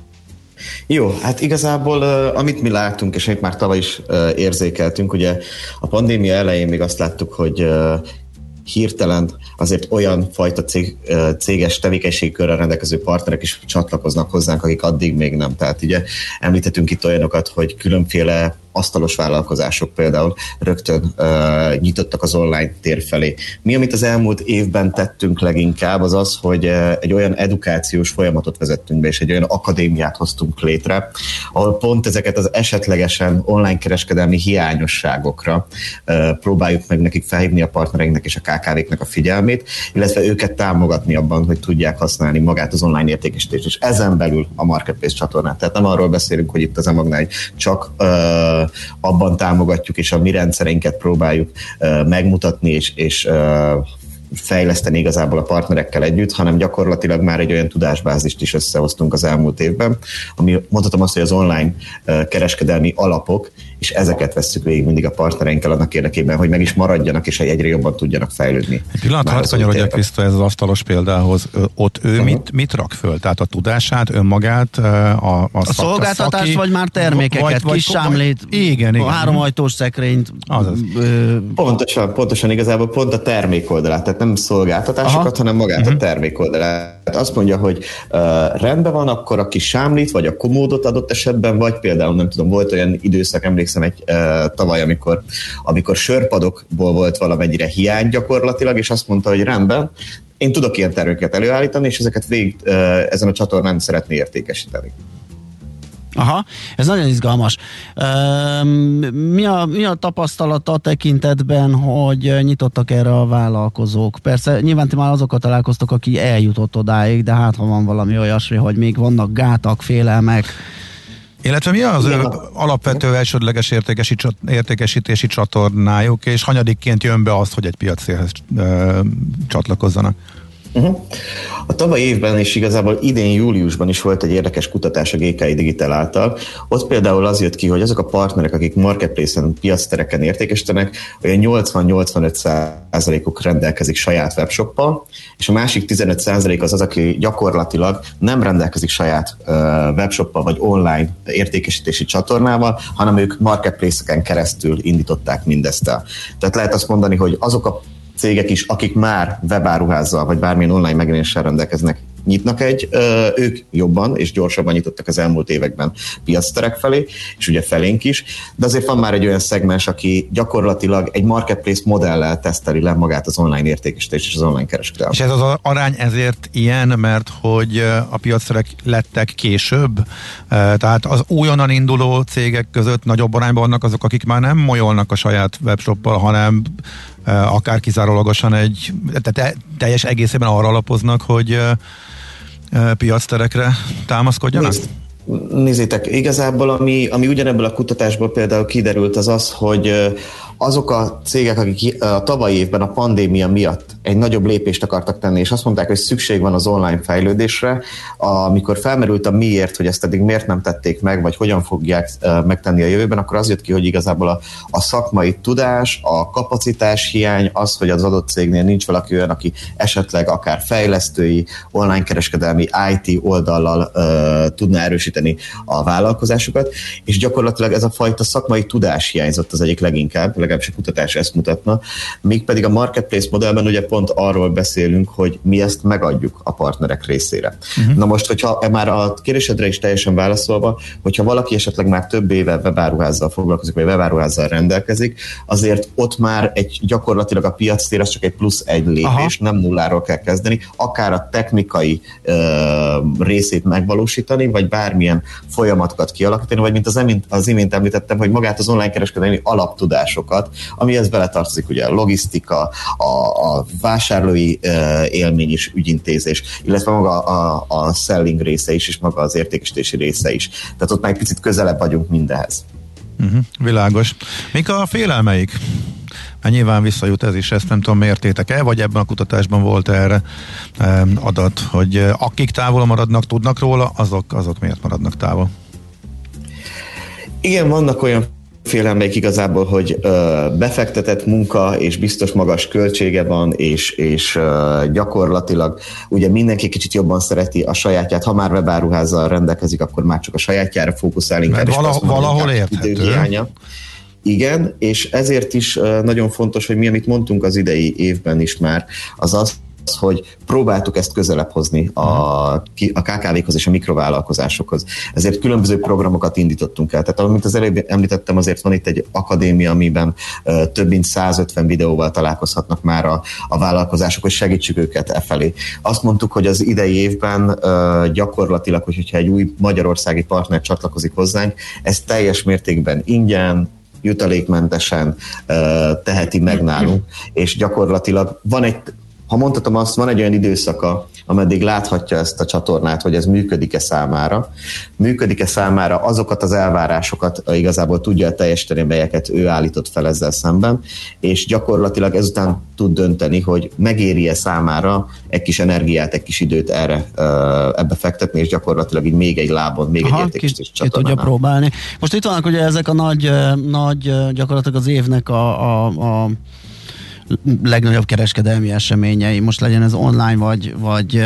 Jó, hát igazából amit mi látunk, és amit már tavaly is érzékeltünk, ugye a pandémia elején még azt láttuk, hogy hirtelen azért olyan fajta cég, céges tevékenységkörrel rendelkező partnerek is csatlakoznak hozzánk, akik addig még nem. Tehát ugye említhetünk itt olyanokat, hogy különféle asztalos vállalkozások például rögtön uh, nyitottak az online tér felé. Mi, amit az elmúlt évben tettünk leginkább, az az, hogy egy olyan edukációs folyamatot vezettünk be, és egy olyan akadémiát hoztunk létre, ahol pont ezeket az esetlegesen online kereskedelmi hiányosságokra uh, próbáljuk meg nekik felhívni a partnereinknek és a KKV-knek a figyelmét, illetve őket támogatni abban, hogy tudják használni magát az online értékesítést, és ezen belül a Marketplace csatornát. Tehát nem arról beszélünk, hogy itt az Emagnál csak uh, abban támogatjuk, és a mi rendszereinket próbáljuk megmutatni, és, és fejleszteni igazából a partnerekkel együtt, hanem gyakorlatilag már egy olyan tudásbázist is összehoztunk az elmúlt évben, ami mondhatom azt, hogy az online kereskedelmi alapok, és ezeket vesszük végig mindig a partnereinkkel annak érdekében, hogy meg is maradjanak, és egyre jobban tudjanak fejlődni. Egy pillanat, hadd kanyarodjak vissza ez az asztalos példához. Ott ő uh-huh. mit, mit rak föl? Tehát a tudását, önmagát, a, a, a szolgáltatást, szaki, vagy már termékeket, vagy, kis sámlét, igen, igen. háromajtós szekrényt. Azaz. Ö, pontosan, pontosan igazából pont a termék oldalát, tehát nem szolgáltatásokat, Aha. hanem magát uh-huh. a mhm. termék oldalát. Azt mondja, hogy uh, rendben van, akkor a kis sámlit, vagy a komódot adott esetben, vagy például nem tudom, volt olyan időszak, emlékszem, emlékszem egy uh, tavaly, amikor, amikor sörpadokból volt valamennyire hiány gyakorlatilag, és azt mondta, hogy rendben, én tudok ilyen terméket előállítani, és ezeket végig uh, ezen a csatornán szeretné értékesíteni. Aha, ez nagyon izgalmas. Mi a, mi a tapasztalata tekintetben, hogy nyitottak erre a vállalkozók? Persze, nyilván ti már azokat találkoztok, aki eljutott odáig, de hát ha van valami olyasmi, hogy még vannak gátak, félelmek, illetve mi az Igen. alapvető elsődleges értékesítési csatornájuk, és hanyadikként jön be az, hogy egy piacéhez csatlakozzanak? Uh-huh. A tavaly évben és igazából idén júliusban is volt egy érdekes kutatás a GKI Digital által. Ott például az jött ki, hogy azok a partnerek, akik marketplace-en, piactereken értékesítenek, olyan 80-85%-uk rendelkezik saját webshoppal, és a másik 15% az az, aki gyakorlatilag nem rendelkezik saját uh, webshoppal vagy online értékesítési csatornával, hanem ők marketplace-eken keresztül indították mindezt el. Tehát lehet azt mondani, hogy azok a cégek is, akik már webáruházzal vagy bármilyen online megjelenéssel rendelkeznek, nyitnak egy, ők jobban és gyorsabban nyitottak az elmúlt években piacterek felé, és ugye felénk is, de azért van már egy olyan szegmens, aki gyakorlatilag egy marketplace modellel teszteli le magát az online értékesítés és az online kereskedelmet. És ez az arány ezért ilyen, mert hogy a piacterek lettek később, tehát az újonnan induló cégek között nagyobb arányban vannak azok, akik már nem molyolnak a saját webshoppal, hanem akár kizárólagosan egy, tehát teljes egészében arra alapoznak, hogy piacterekre támaszkodjanak? Nézd, nézzétek, igazából ami, ami ugyanebből a kutatásból például kiderült az az, hogy azok a cégek, akik a tavalyi évben a pandémia miatt egy nagyobb lépést akartak tenni, és azt mondták, hogy szükség van az online fejlődésre, amikor felmerült a miért, hogy ezt eddig miért nem tették meg, vagy hogyan fogják megtenni a jövőben, akkor az jött ki, hogy igazából a, a szakmai tudás, a kapacitás hiány, az, hogy az adott cégnél nincs valaki olyan, aki esetleg akár fejlesztői, online kereskedelmi IT oldallal uh, tudna erősíteni a vállalkozásokat, és gyakorlatilag ez a fajta szakmai tudás hiányzott az egyik leginkább, legalábbis a kutatás ezt mutatna, míg pedig a marketplace modellben ugye pont arról beszélünk, hogy mi ezt megadjuk a partnerek részére. Uh-huh. Na most, hogyha e már a kérdésedre is teljesen válaszolva, hogyha valaki esetleg már több éve webáruházzal foglalkozik, vagy webáruházzal rendelkezik, azért ott már egy gyakorlatilag a piac tér az csak egy plusz egy lépés, Aha. nem nulláról kell kezdeni, akár a technikai ö, részét megvalósítani, vagy bármilyen folyamatokat kialakítani, vagy mint az, imént, az imént említettem, hogy magát az online kereskedelmi alaptudásokat, amihez beletartozik ugye a logisztika, a, a vásárlói élmény és ügyintézés, illetve maga a, a selling része is, és maga az értékesítési része is. Tehát ott már egy picit közelebb vagyunk mindehez. Uh-huh, világos. Mik a félelmeik? Hát nyilván visszajut ez is, ezt nem tudom, mértétek el, vagy ebben a kutatásban volt erre adat, hogy akik távol maradnak, tudnak róla, azok, azok miért maradnak távol? Igen, vannak olyan félelmeik igazából, hogy ö, befektetett munka és biztos magas költsége van, és, és ö, gyakorlatilag ugye mindenki kicsit jobban szereti a sajátját, ha már webáruházzal rendelkezik, akkor már csak a sajátjára fókuszál inkább. Mert vala, valahol érthető. Igen, és ezért is nagyon fontos, hogy mi, amit mondtunk az idei évben is már, az az, hogy próbáltuk ezt közelebb hozni a, a KKV-khoz és a mikrovállalkozásokhoz. Ezért különböző programokat indítottunk el. Tehát, amit az előbb említettem, azért van itt egy akadémia, amiben uh, több mint 150 videóval találkozhatnak már a, a vállalkozások, hogy segítsük őket e felé. Azt mondtuk, hogy az idei évben uh, gyakorlatilag, hogyha egy új magyarországi partner csatlakozik hozzánk, ez teljes mértékben ingyen, jutalékmentesen teheti meg nálunk, és gyakorlatilag van egy ha mondhatom azt, van egy olyan időszaka, ameddig láthatja ezt a csatornát, hogy ez működik-e számára. Működik-e számára azokat az elvárásokat igazából tudja teljesíteni, melyeket ő állított fel ezzel szemben, és gyakorlatilag ezután tud dönteni, hogy megéri-e számára egy kis energiát, egy kis időt erre ebbe fektetni, és gyakorlatilag így még egy lábon, még Aha, egy értékesítés ki tudja próbálni. Most itt vannak ugye ezek a nagy, nagy gyakorlatilag az évnek a, a, a legnagyobb kereskedelmi eseményei, most legyen ez online vagy, vagy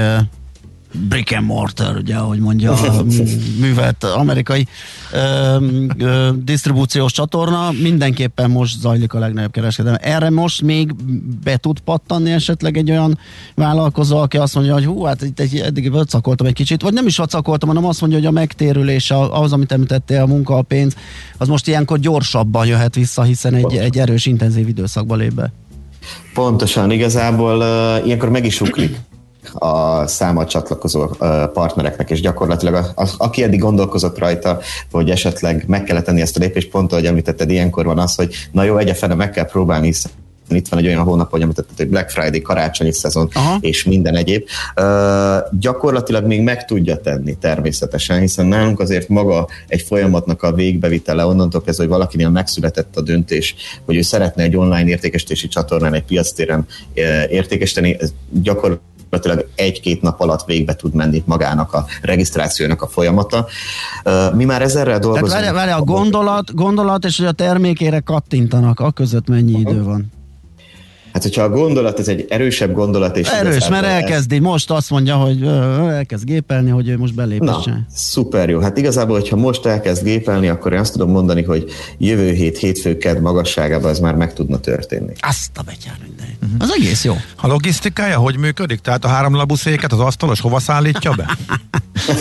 brick and mortar, ugye, ahogy mondja a művelt amerikai ö, ö, disztribúciós csatorna, mindenképpen most zajlik a legnagyobb kereskedelem. Erre most még be tud pattanni esetleg egy olyan vállalkozó, aki azt mondja, hogy hú, hát itt egy, eddig vacakoltam egy kicsit, vagy nem is vacakoltam, hanem azt mondja, hogy a megtérülés, ahhoz, amit említettél, a munka, a pénz, az most ilyenkor gyorsabban jöhet vissza, hiszen egy, egy erős, intenzív időszakba lép be. Pontosan, igazából uh, ilyenkor meg is ugrik a száma csatlakozó partnereknek, és gyakorlatilag a, a, aki eddig gondolkozott rajta, hogy esetleg meg kellett tenni ezt a lépést, pont ahogy említetted, ilyenkor van az, hogy na jó, egyefene meg kell próbálni, hiszen itt van egy olyan hónap, hogy említetted, hogy Black Friday, karácsonyi szezon Aha. és minden egyéb. Uh, gyakorlatilag még meg tudja tenni természetesen, hiszen nálunk azért maga egy folyamatnak a végbevitele, onnantól kezdve, hogy valakinél megszületett a döntés, hogy ő szeretne egy online értékesítési csatornán, egy piactéren értékesíteni, ez gyakorlatilag gyakorlatilag egy-két nap alatt végbe tud menni magának a regisztrációnak a folyamata. Mi már ezerrel dolgozunk. Tehát várj, várj, a gondolat, gondolat és hogy a termékére kattintanak, a között mennyi idő van? Hát, hogyha a gondolat, ez egy erősebb gondolat. És Erős, mert elkezdi, most azt mondja, hogy elkezd gépelni, hogy ő most belépesen. Na, szuper jó. Hát igazából, hogyha most elkezd gépelni, akkor én azt tudom mondani, hogy jövő hét, hétfő, kedd magasságában ez már meg tudna történni. Azt a betyár minden. Uh-huh. Az egész jó. A logisztikája hogy működik? Tehát a háromlabú széket az asztalos hova szállítja be?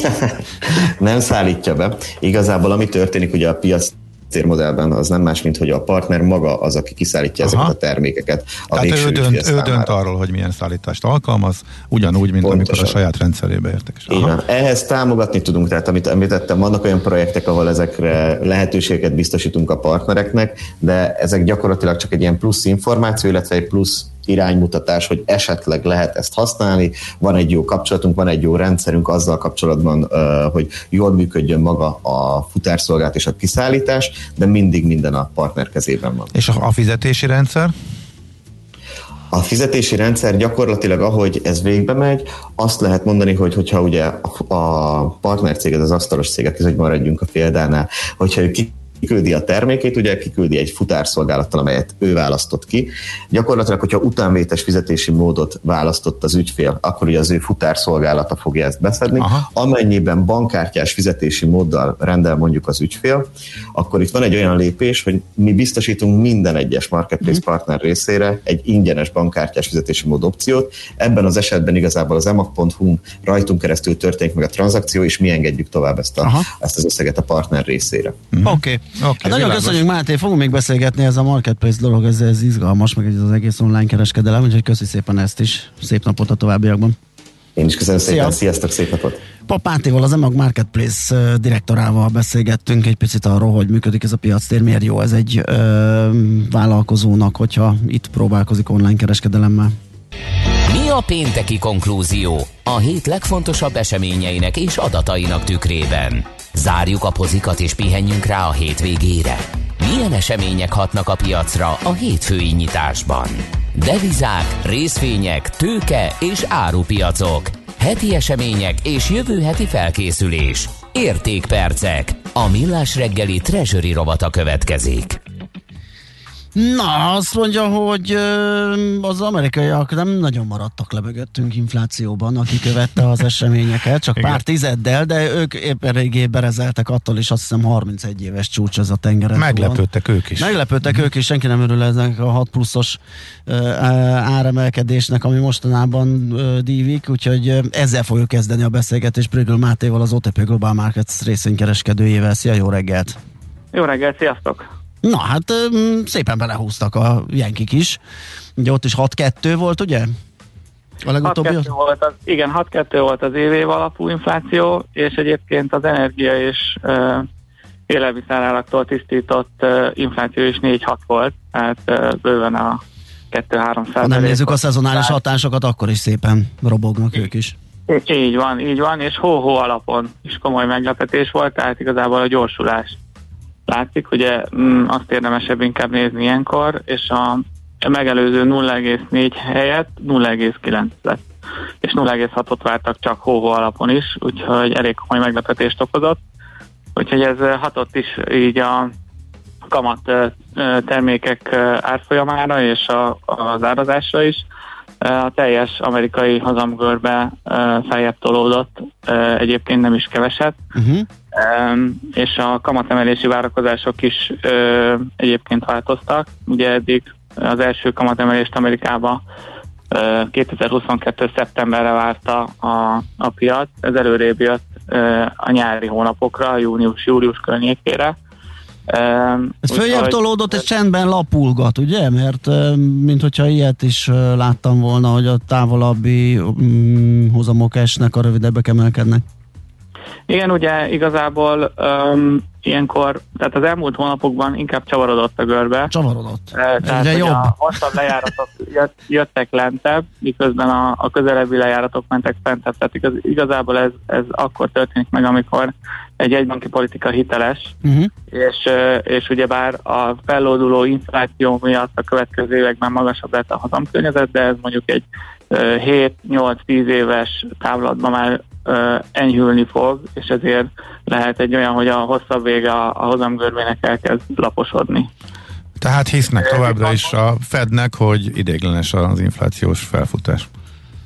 Nem szállítja be. Igazából ami történik, ugye a piac térmodellben az nem más, mint hogy a partner maga az, aki kiszállítja Aha. ezeket a termékeket. A Tehát ő dönt, ő dönt arról, hogy milyen szállítást alkalmaz, ugyanúgy, mint Pontosan. amikor a saját rendszerébe értek. Igen. Ehhez támogatni tudunk, tehát amit említettem, vannak olyan projektek, ahol ezekre lehetőséget biztosítunk a partnereknek, de ezek gyakorlatilag csak egy ilyen plusz információ, illetve egy plusz iránymutatás, hogy esetleg lehet ezt használni, van egy jó kapcsolatunk, van egy jó rendszerünk azzal kapcsolatban, hogy jól működjön maga a futárszolgálat és a kiszállítás, de mindig minden a partner kezében van. És a fizetési rendszer? A fizetési rendszer gyakorlatilag, ahogy ez végbe megy, azt lehet mondani, hogy hogyha ugye a partnercéged, az asztalos cégek, hogy maradjunk a példánál, hogyha ők kiküldi a termékét, ugye kiküldi egy futárszolgálattal, amelyet ő választott ki. Gyakorlatilag, hogyha utánvétes fizetési módot választott az ügyfél, akkor ugye az ő futárszolgálata fogja ezt beszedni. Aha. Amennyiben bankkártyás fizetési móddal rendel mondjuk az ügyfél, akkor itt van egy olyan lépés, hogy mi biztosítunk minden egyes marketplace mm. partner részére egy ingyenes bankkártyás fizetési mód opciót. Ebben az esetben igazából az emag.hu rajtunk keresztül történik meg a tranzakció, és mi engedjük tovább ezt, a, ezt az összeget a partner részére. Mm. Oké. Okay. Okay, hát nagyon világos. köszönjük Máté, fogunk még beszélgetni ez a marketplace dolog, ez, ez izgalmas, meg ez az egész online kereskedelem, úgyhogy köszi szépen ezt is. Szép napot a továbbiakban. Én is köszönöm Szia. szépen, sziasztok, szép napot! Pap Mátéval, az Emag Marketplace direktorával beszélgettünk egy picit arról, hogy működik ez a piactér, miért jó ez egy ö, vállalkozónak, hogyha itt próbálkozik online kereskedelemmel. Mi a pénteki konklúzió a hét legfontosabb eseményeinek és adatainak tükrében? Zárjuk a pozikat és pihenjünk rá a hétvégére. Milyen események hatnak a piacra a hétfői nyitásban? Devizák, részvények, tőke és árupiacok. Heti események és jövő heti felkészülés. Értékpercek. A millás reggeli treasury rovata következik. Na, azt mondja, hogy az amerikaiak nem nagyon maradtak le mögöttünk inflációban, aki követte az eseményeket, csak pár tizeddel, de ők éppen régé berezeltek attól, és azt hiszem 31 éves csúcs ez a tengeren. Meglepődtek ők is. Meglepődtek ők is, senki nem örül ezek a 6 pluszos áremelkedésnek, ami mostanában dívik, úgyhogy ezzel fogjuk kezdeni a beszélgetést Prügül Mátéval, az OTP Global Markets részvénykereskedőjével. Szia, jó reggelt! Jó reggelt, sziasztok! Na hát szépen belehúztak a jenkik is. Ugye ott is 6-2 volt, ugye? A legutóbbi 6-2 volt az, igen, 6-2 volt az év alapú infláció, és egyébként az energia és uh, élelmiszerállaktól tisztított uh, infláció is 4-6 volt, tehát uh, bőven a 2-3 százalék. Ha nem nézzük a szezonális hatásokat, akkor is szépen robognak ők is. Így van, így van, és hó-hó alapon is komoly meglepetés volt, tehát igazából a gyorsulás látszik, ugye mm, azt érdemesebb inkább nézni ilyenkor, és a megelőző 0,4 helyett 0,9 lett. És 0,6-ot vártak csak hóhó alapon is, úgyhogy elég komoly meglepetést okozott. Úgyhogy ez hatott is így a kamat termékek árfolyamára és a, az árazásra is. a teljes amerikai hazamgörbe feljebb tolódott, egyébként nem is keveset, uh-huh. És a kamatemelési várakozások is egyébként változtak. Ugye eddig az első kamatemelést Amerikába 2022. szeptemberre várta a, a piac, ez előrébb jött a nyári hónapokra, június-július környékére. Ez följebb tolódott, ez csendben lapulgat, ugye? Mert mint hogyha ilyet is láttam volna, hogy a távolabbi um, hozamok esnek, a rövidebbek emelkednek. Igen, ugye igazából um, ilyenkor, tehát az elmúlt hónapokban inkább csavarodott a görbe. Csavarodott. E, tehát, hogy jobb. a hosszabb lejáratok jött, jöttek lentebb, miközben a, a közelebbi lejáratok mentek fentebb. Tehát igaz, igazából ez, ez akkor történik meg, amikor egy egybanki politika hiteles, uh-huh. és, és ugyebár a fellóduló infláció miatt a következő években magasabb lett a hazamkörnyezet, de ez mondjuk egy 7-8-10 éves távlatban már enyhülni fog, és ezért lehet egy olyan, hogy a hosszabb vége a, a hozamgörvének elkezd laposodni. Tehát hisznek továbbra is a Fednek, hogy idéglenes az inflációs felfutás.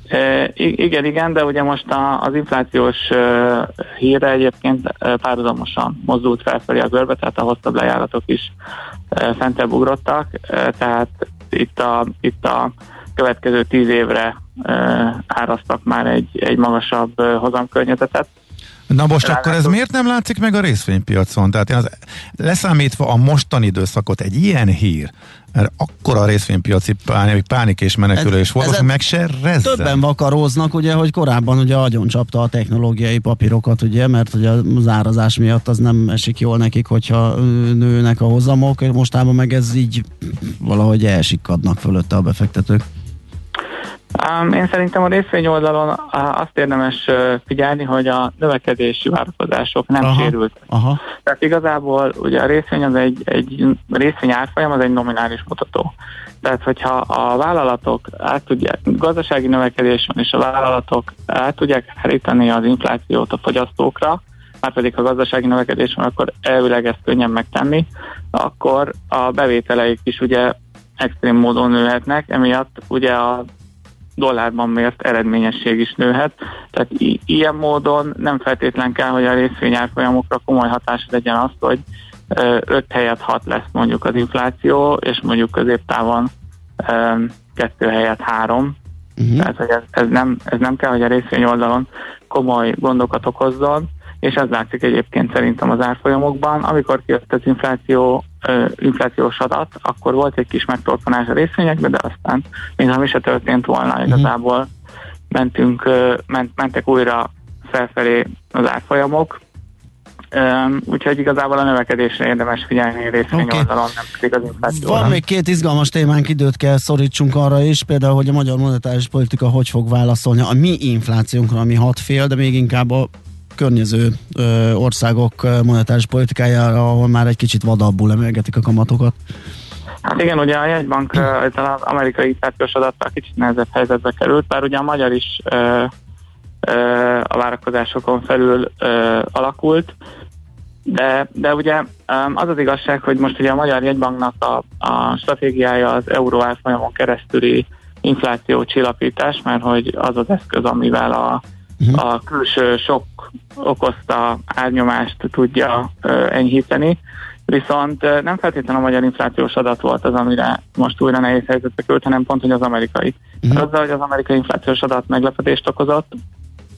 E, igen, igen, de ugye most a, az inflációs uh, híre egyébként uh, párhuzamosan mozdult felfelé a görbe, tehát a hosszabb lejáratok is uh, fentebb ugrottak, tehát itt a, itt a következő tíz évre árasztak már egy, egy magasabb hozamkörnyezetet. Na most Rá akkor ez miért nem látszik meg a részvénypiacon? Tehát én az, leszámítva a mostani időszakot egy ilyen hír, mert akkor a részvénypiaci pánik, pánik és menekülés volt, most meg se rezzen. Többen vakaróznak, ugye, hogy korábban ugye agyon csapta a technológiai papírokat, ugye, mert ugye az árazás miatt az nem esik jól nekik, hogyha nőnek a hozamok, mostában meg ez így valahogy elsikadnak fölötte a befektetők. Um, én szerintem a részvény oldalon azt érdemes figyelni, hogy a növekedési várakozások nem aha, sérültek. Aha. Tehát igazából ugye a részvény az egy, egy részvény árfolyam, az egy nominális mutató. Tehát, hogyha a vállalatok át tudják, gazdasági növekedés van, és a vállalatok át tudják hárítani az inflációt a fogyasztókra, már pedig ha gazdasági növekedés van, akkor elvileg ezt könnyen megtenni, akkor a bevételeik is ugye extrém módon nőhetnek, emiatt ugye a dollárban mért eredményesség is nőhet. Tehát i- ilyen módon nem feltétlen kell, hogy a részvényárfolyamokra komoly hatás legyen az, hogy 5 helyet 6 lesz mondjuk az infláció, és mondjuk középtávon 2 helyet 3. Uh-huh. Tehát, hogy ez, ez, nem, ez nem kell, hogy a részvény oldalon komoly gondokat okozzon, és ez látszik egyébként szerintem az árfolyamokban. Amikor kijött az infláció, ö, inflációs adat, akkor volt egy kis megtorpanás a részvényekben, de aztán mintha mi se történt volna, uh-huh. igazából mentünk, ö, ment, mentek újra felfelé az árfolyamok, Um, úgyhogy igazából a növekedésre érdemes figyelni részvény okay. oldalon, nem pedig az inflációra. Van még két izgalmas témánk, időt kell szorítsunk arra is, például, hogy a magyar monetáris politika hogy fog válaszolni a mi inflációnkra, ami hat fél, de még inkább a környező ö, országok monetáris politikájára, ahol már egy kicsit vadabbul emelgetik a kamatokat? Hát igen, ugye a jegybank az amerikai inflációs adattal kicsit nehezebb helyzetbe került, bár ugye a magyar is ö, ö, a várakozásokon felül ö, alakult, de, de ugye az az igazság, hogy most ugye a Magyar Jegybanknak a, a stratégiája az euró árfolyamon keresztüli infláció csillapítás, mert hogy az az eszköz, amivel a uh-huh. a külső sok okozta árnyomást tudja enyhíteni, viszont nem feltétlenül a magyar inflációs adat volt az, amire most újra nehéz helyzetbe került, hanem pont, hogy az amerikai. Uh-huh. Azzal, hogy az amerikai inflációs adat meglepetést okozott,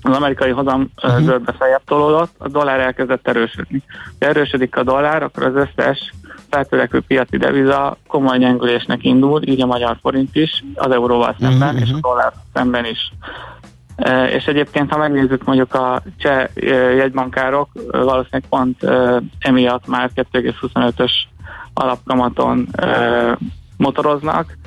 az amerikai hozam uh-huh. feljebb tolódott, a dollár elkezdett erősödni. Ha erősödik a dollár, akkor az összes feltörekvő piaci deviza komoly gyengülésnek indul, így a magyar forint is, az euróval szemben, uh-huh. és a dollár szemben is. És egyébként, ha megnézzük mondjuk a cseh jegybankárok, valószínűleg pont emiatt már 2,25-ös alapkamaton motoroznak,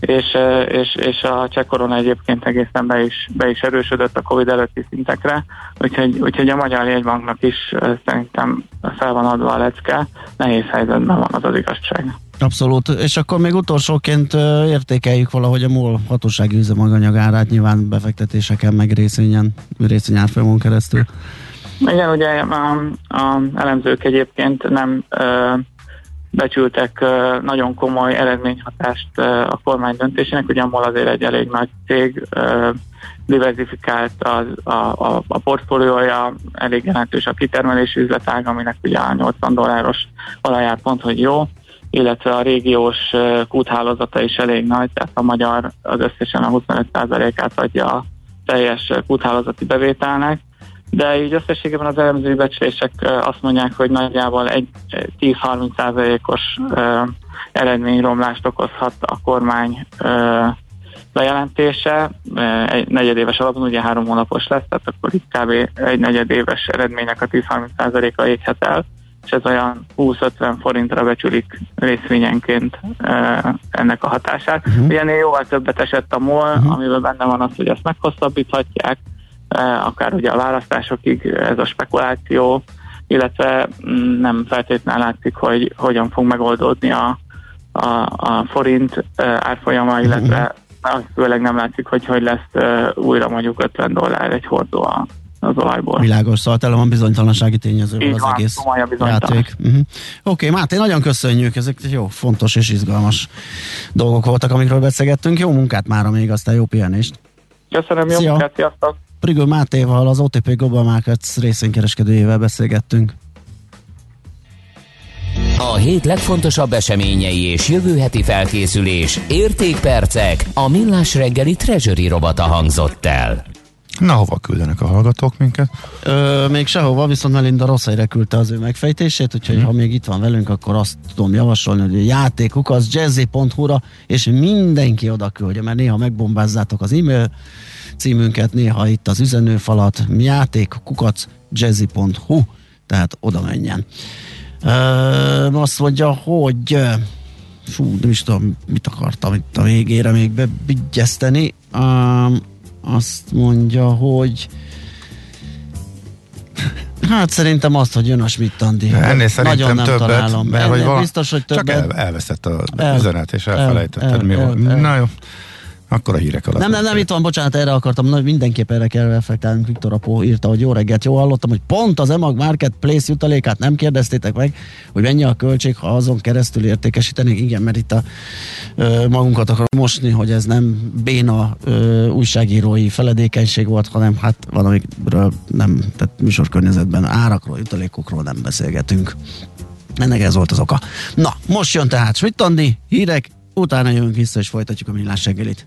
és, és, és a cseh korona egyébként egészen be is, be is erősödött a Covid előtti szintekre, úgyhogy, úgyhogy a Magyar Jegybanknak is szerintem fel van adva a lecke, nehéz helyzetben van az az igazság. Abszolút, és akkor még utolsóként értékeljük valahogy a MOL hatósági üzemanyag árát, nyilván befektetéseken, meg részvényen, részvényárfolyamon keresztül. Igen, ugye a, a elemzők egyébként nem becsültek nagyon komoly eredményhatást a kormány döntésének, ugye MOL azért egy elég nagy cég, diversifikált az, a, a, a portfóliója, elég jelentős a kitermelési üzletág, aminek ugye a 80 dolláros olajár pont, hogy jó, illetve a régiós kúthálózata is elég nagy, tehát a magyar az összesen a 25%-át adja a teljes kúthálózati bevételnek, de így összességében az elemzői becslések azt mondják, hogy nagyjából egy 10-30%-os eredményromlást okozhat a kormány bejelentése. Egy negyedéves alapon ugye három hónapos lesz, tehát akkor itt kb. egy negyedéves eredménynek a 10-30%-a éghet el, és ez olyan 20-50 forintra becsülik részvényenként ennek a hatását. Uh-huh. Ugye ennél jóval többet esett a MOL, uh-huh. amiben benne van az, hogy ezt meghosszabbíthatják, akár ugye a választásokig ez a spekuláció, illetve mm, nem feltétlenül látszik, hogy hogyan fog megoldódni a, a, a forint árfolyama, illetve az főleg nem látszik, hogy hogy lesz újra mondjuk 50 dollár egy hordó az olajból. Világos, szóval tele van bizonytalansági tényező az van, egész játék. Uh-huh. Oké, okay, Máté, nagyon köszönjük, ezek jó, fontos és izgalmas dolgok voltak, amikről beszélgettünk. Jó munkát már még, aztán jó pihenést. Köszönöm, jó Szia. munkát, sziasztok! Prigő Mátéval, az OTP Global Markets részvénykereskedőjével beszélgettünk. A hét legfontosabb eseményei és jövő heti felkészülés, értékpercek, a millás reggeli treasury robata hangzott el. Na, hova küldenek a hallgatók minket? Ö, még sehova, viszont Melinda rossz helyre küldte az ő megfejtését, úgyhogy hmm. ha még itt van velünk, akkor azt tudom javasolni, hogy a játékuk az jazzy.hu-ra, és mindenki oda küldje, mert néha megbombázzátok az e-mail címünket, néha itt az üzenőfalat, játék, kukac, jazzy.hu, tehát oda menjen. Ö, azt mondja, hogy fú, nem is tudom, mit akartam itt a végére még bebigyezteni. Um, azt mondja, hogy Hát szerintem azt, hogy jön a Schmidt Andi. Ennél szerintem Nagyon nem többet, találom. mert hogy val- biztos, hogy többet. Csak el, elveszett a el, üzenet, és elfelejtetted el, mi volt. Na jó. Akkor a hírek alatt. Nem, nem, nem, itt van, bocsánat, erre akartam, na, mindenképp erre kell reflektálni. Viktor Apó írta, hogy jó reggelt, jó hallottam, hogy pont az EMAG Marketplace jutalékát nem kérdeztétek meg, hogy mennyi a költség, ha azon keresztül értékesítenék. Igen, mert itt a ö, magunkat akarom mosni, hogy ez nem béna ö, újságírói feledékenység volt, hanem hát valamiről nem, tehát műsorkörnyezetben árakról, jutalékokról nem beszélgetünk. Ennek ez volt az oka. Na, most jön tehát Schmidt Andi, hírek, utána jövünk vissza és folytatjuk a millás reggelit.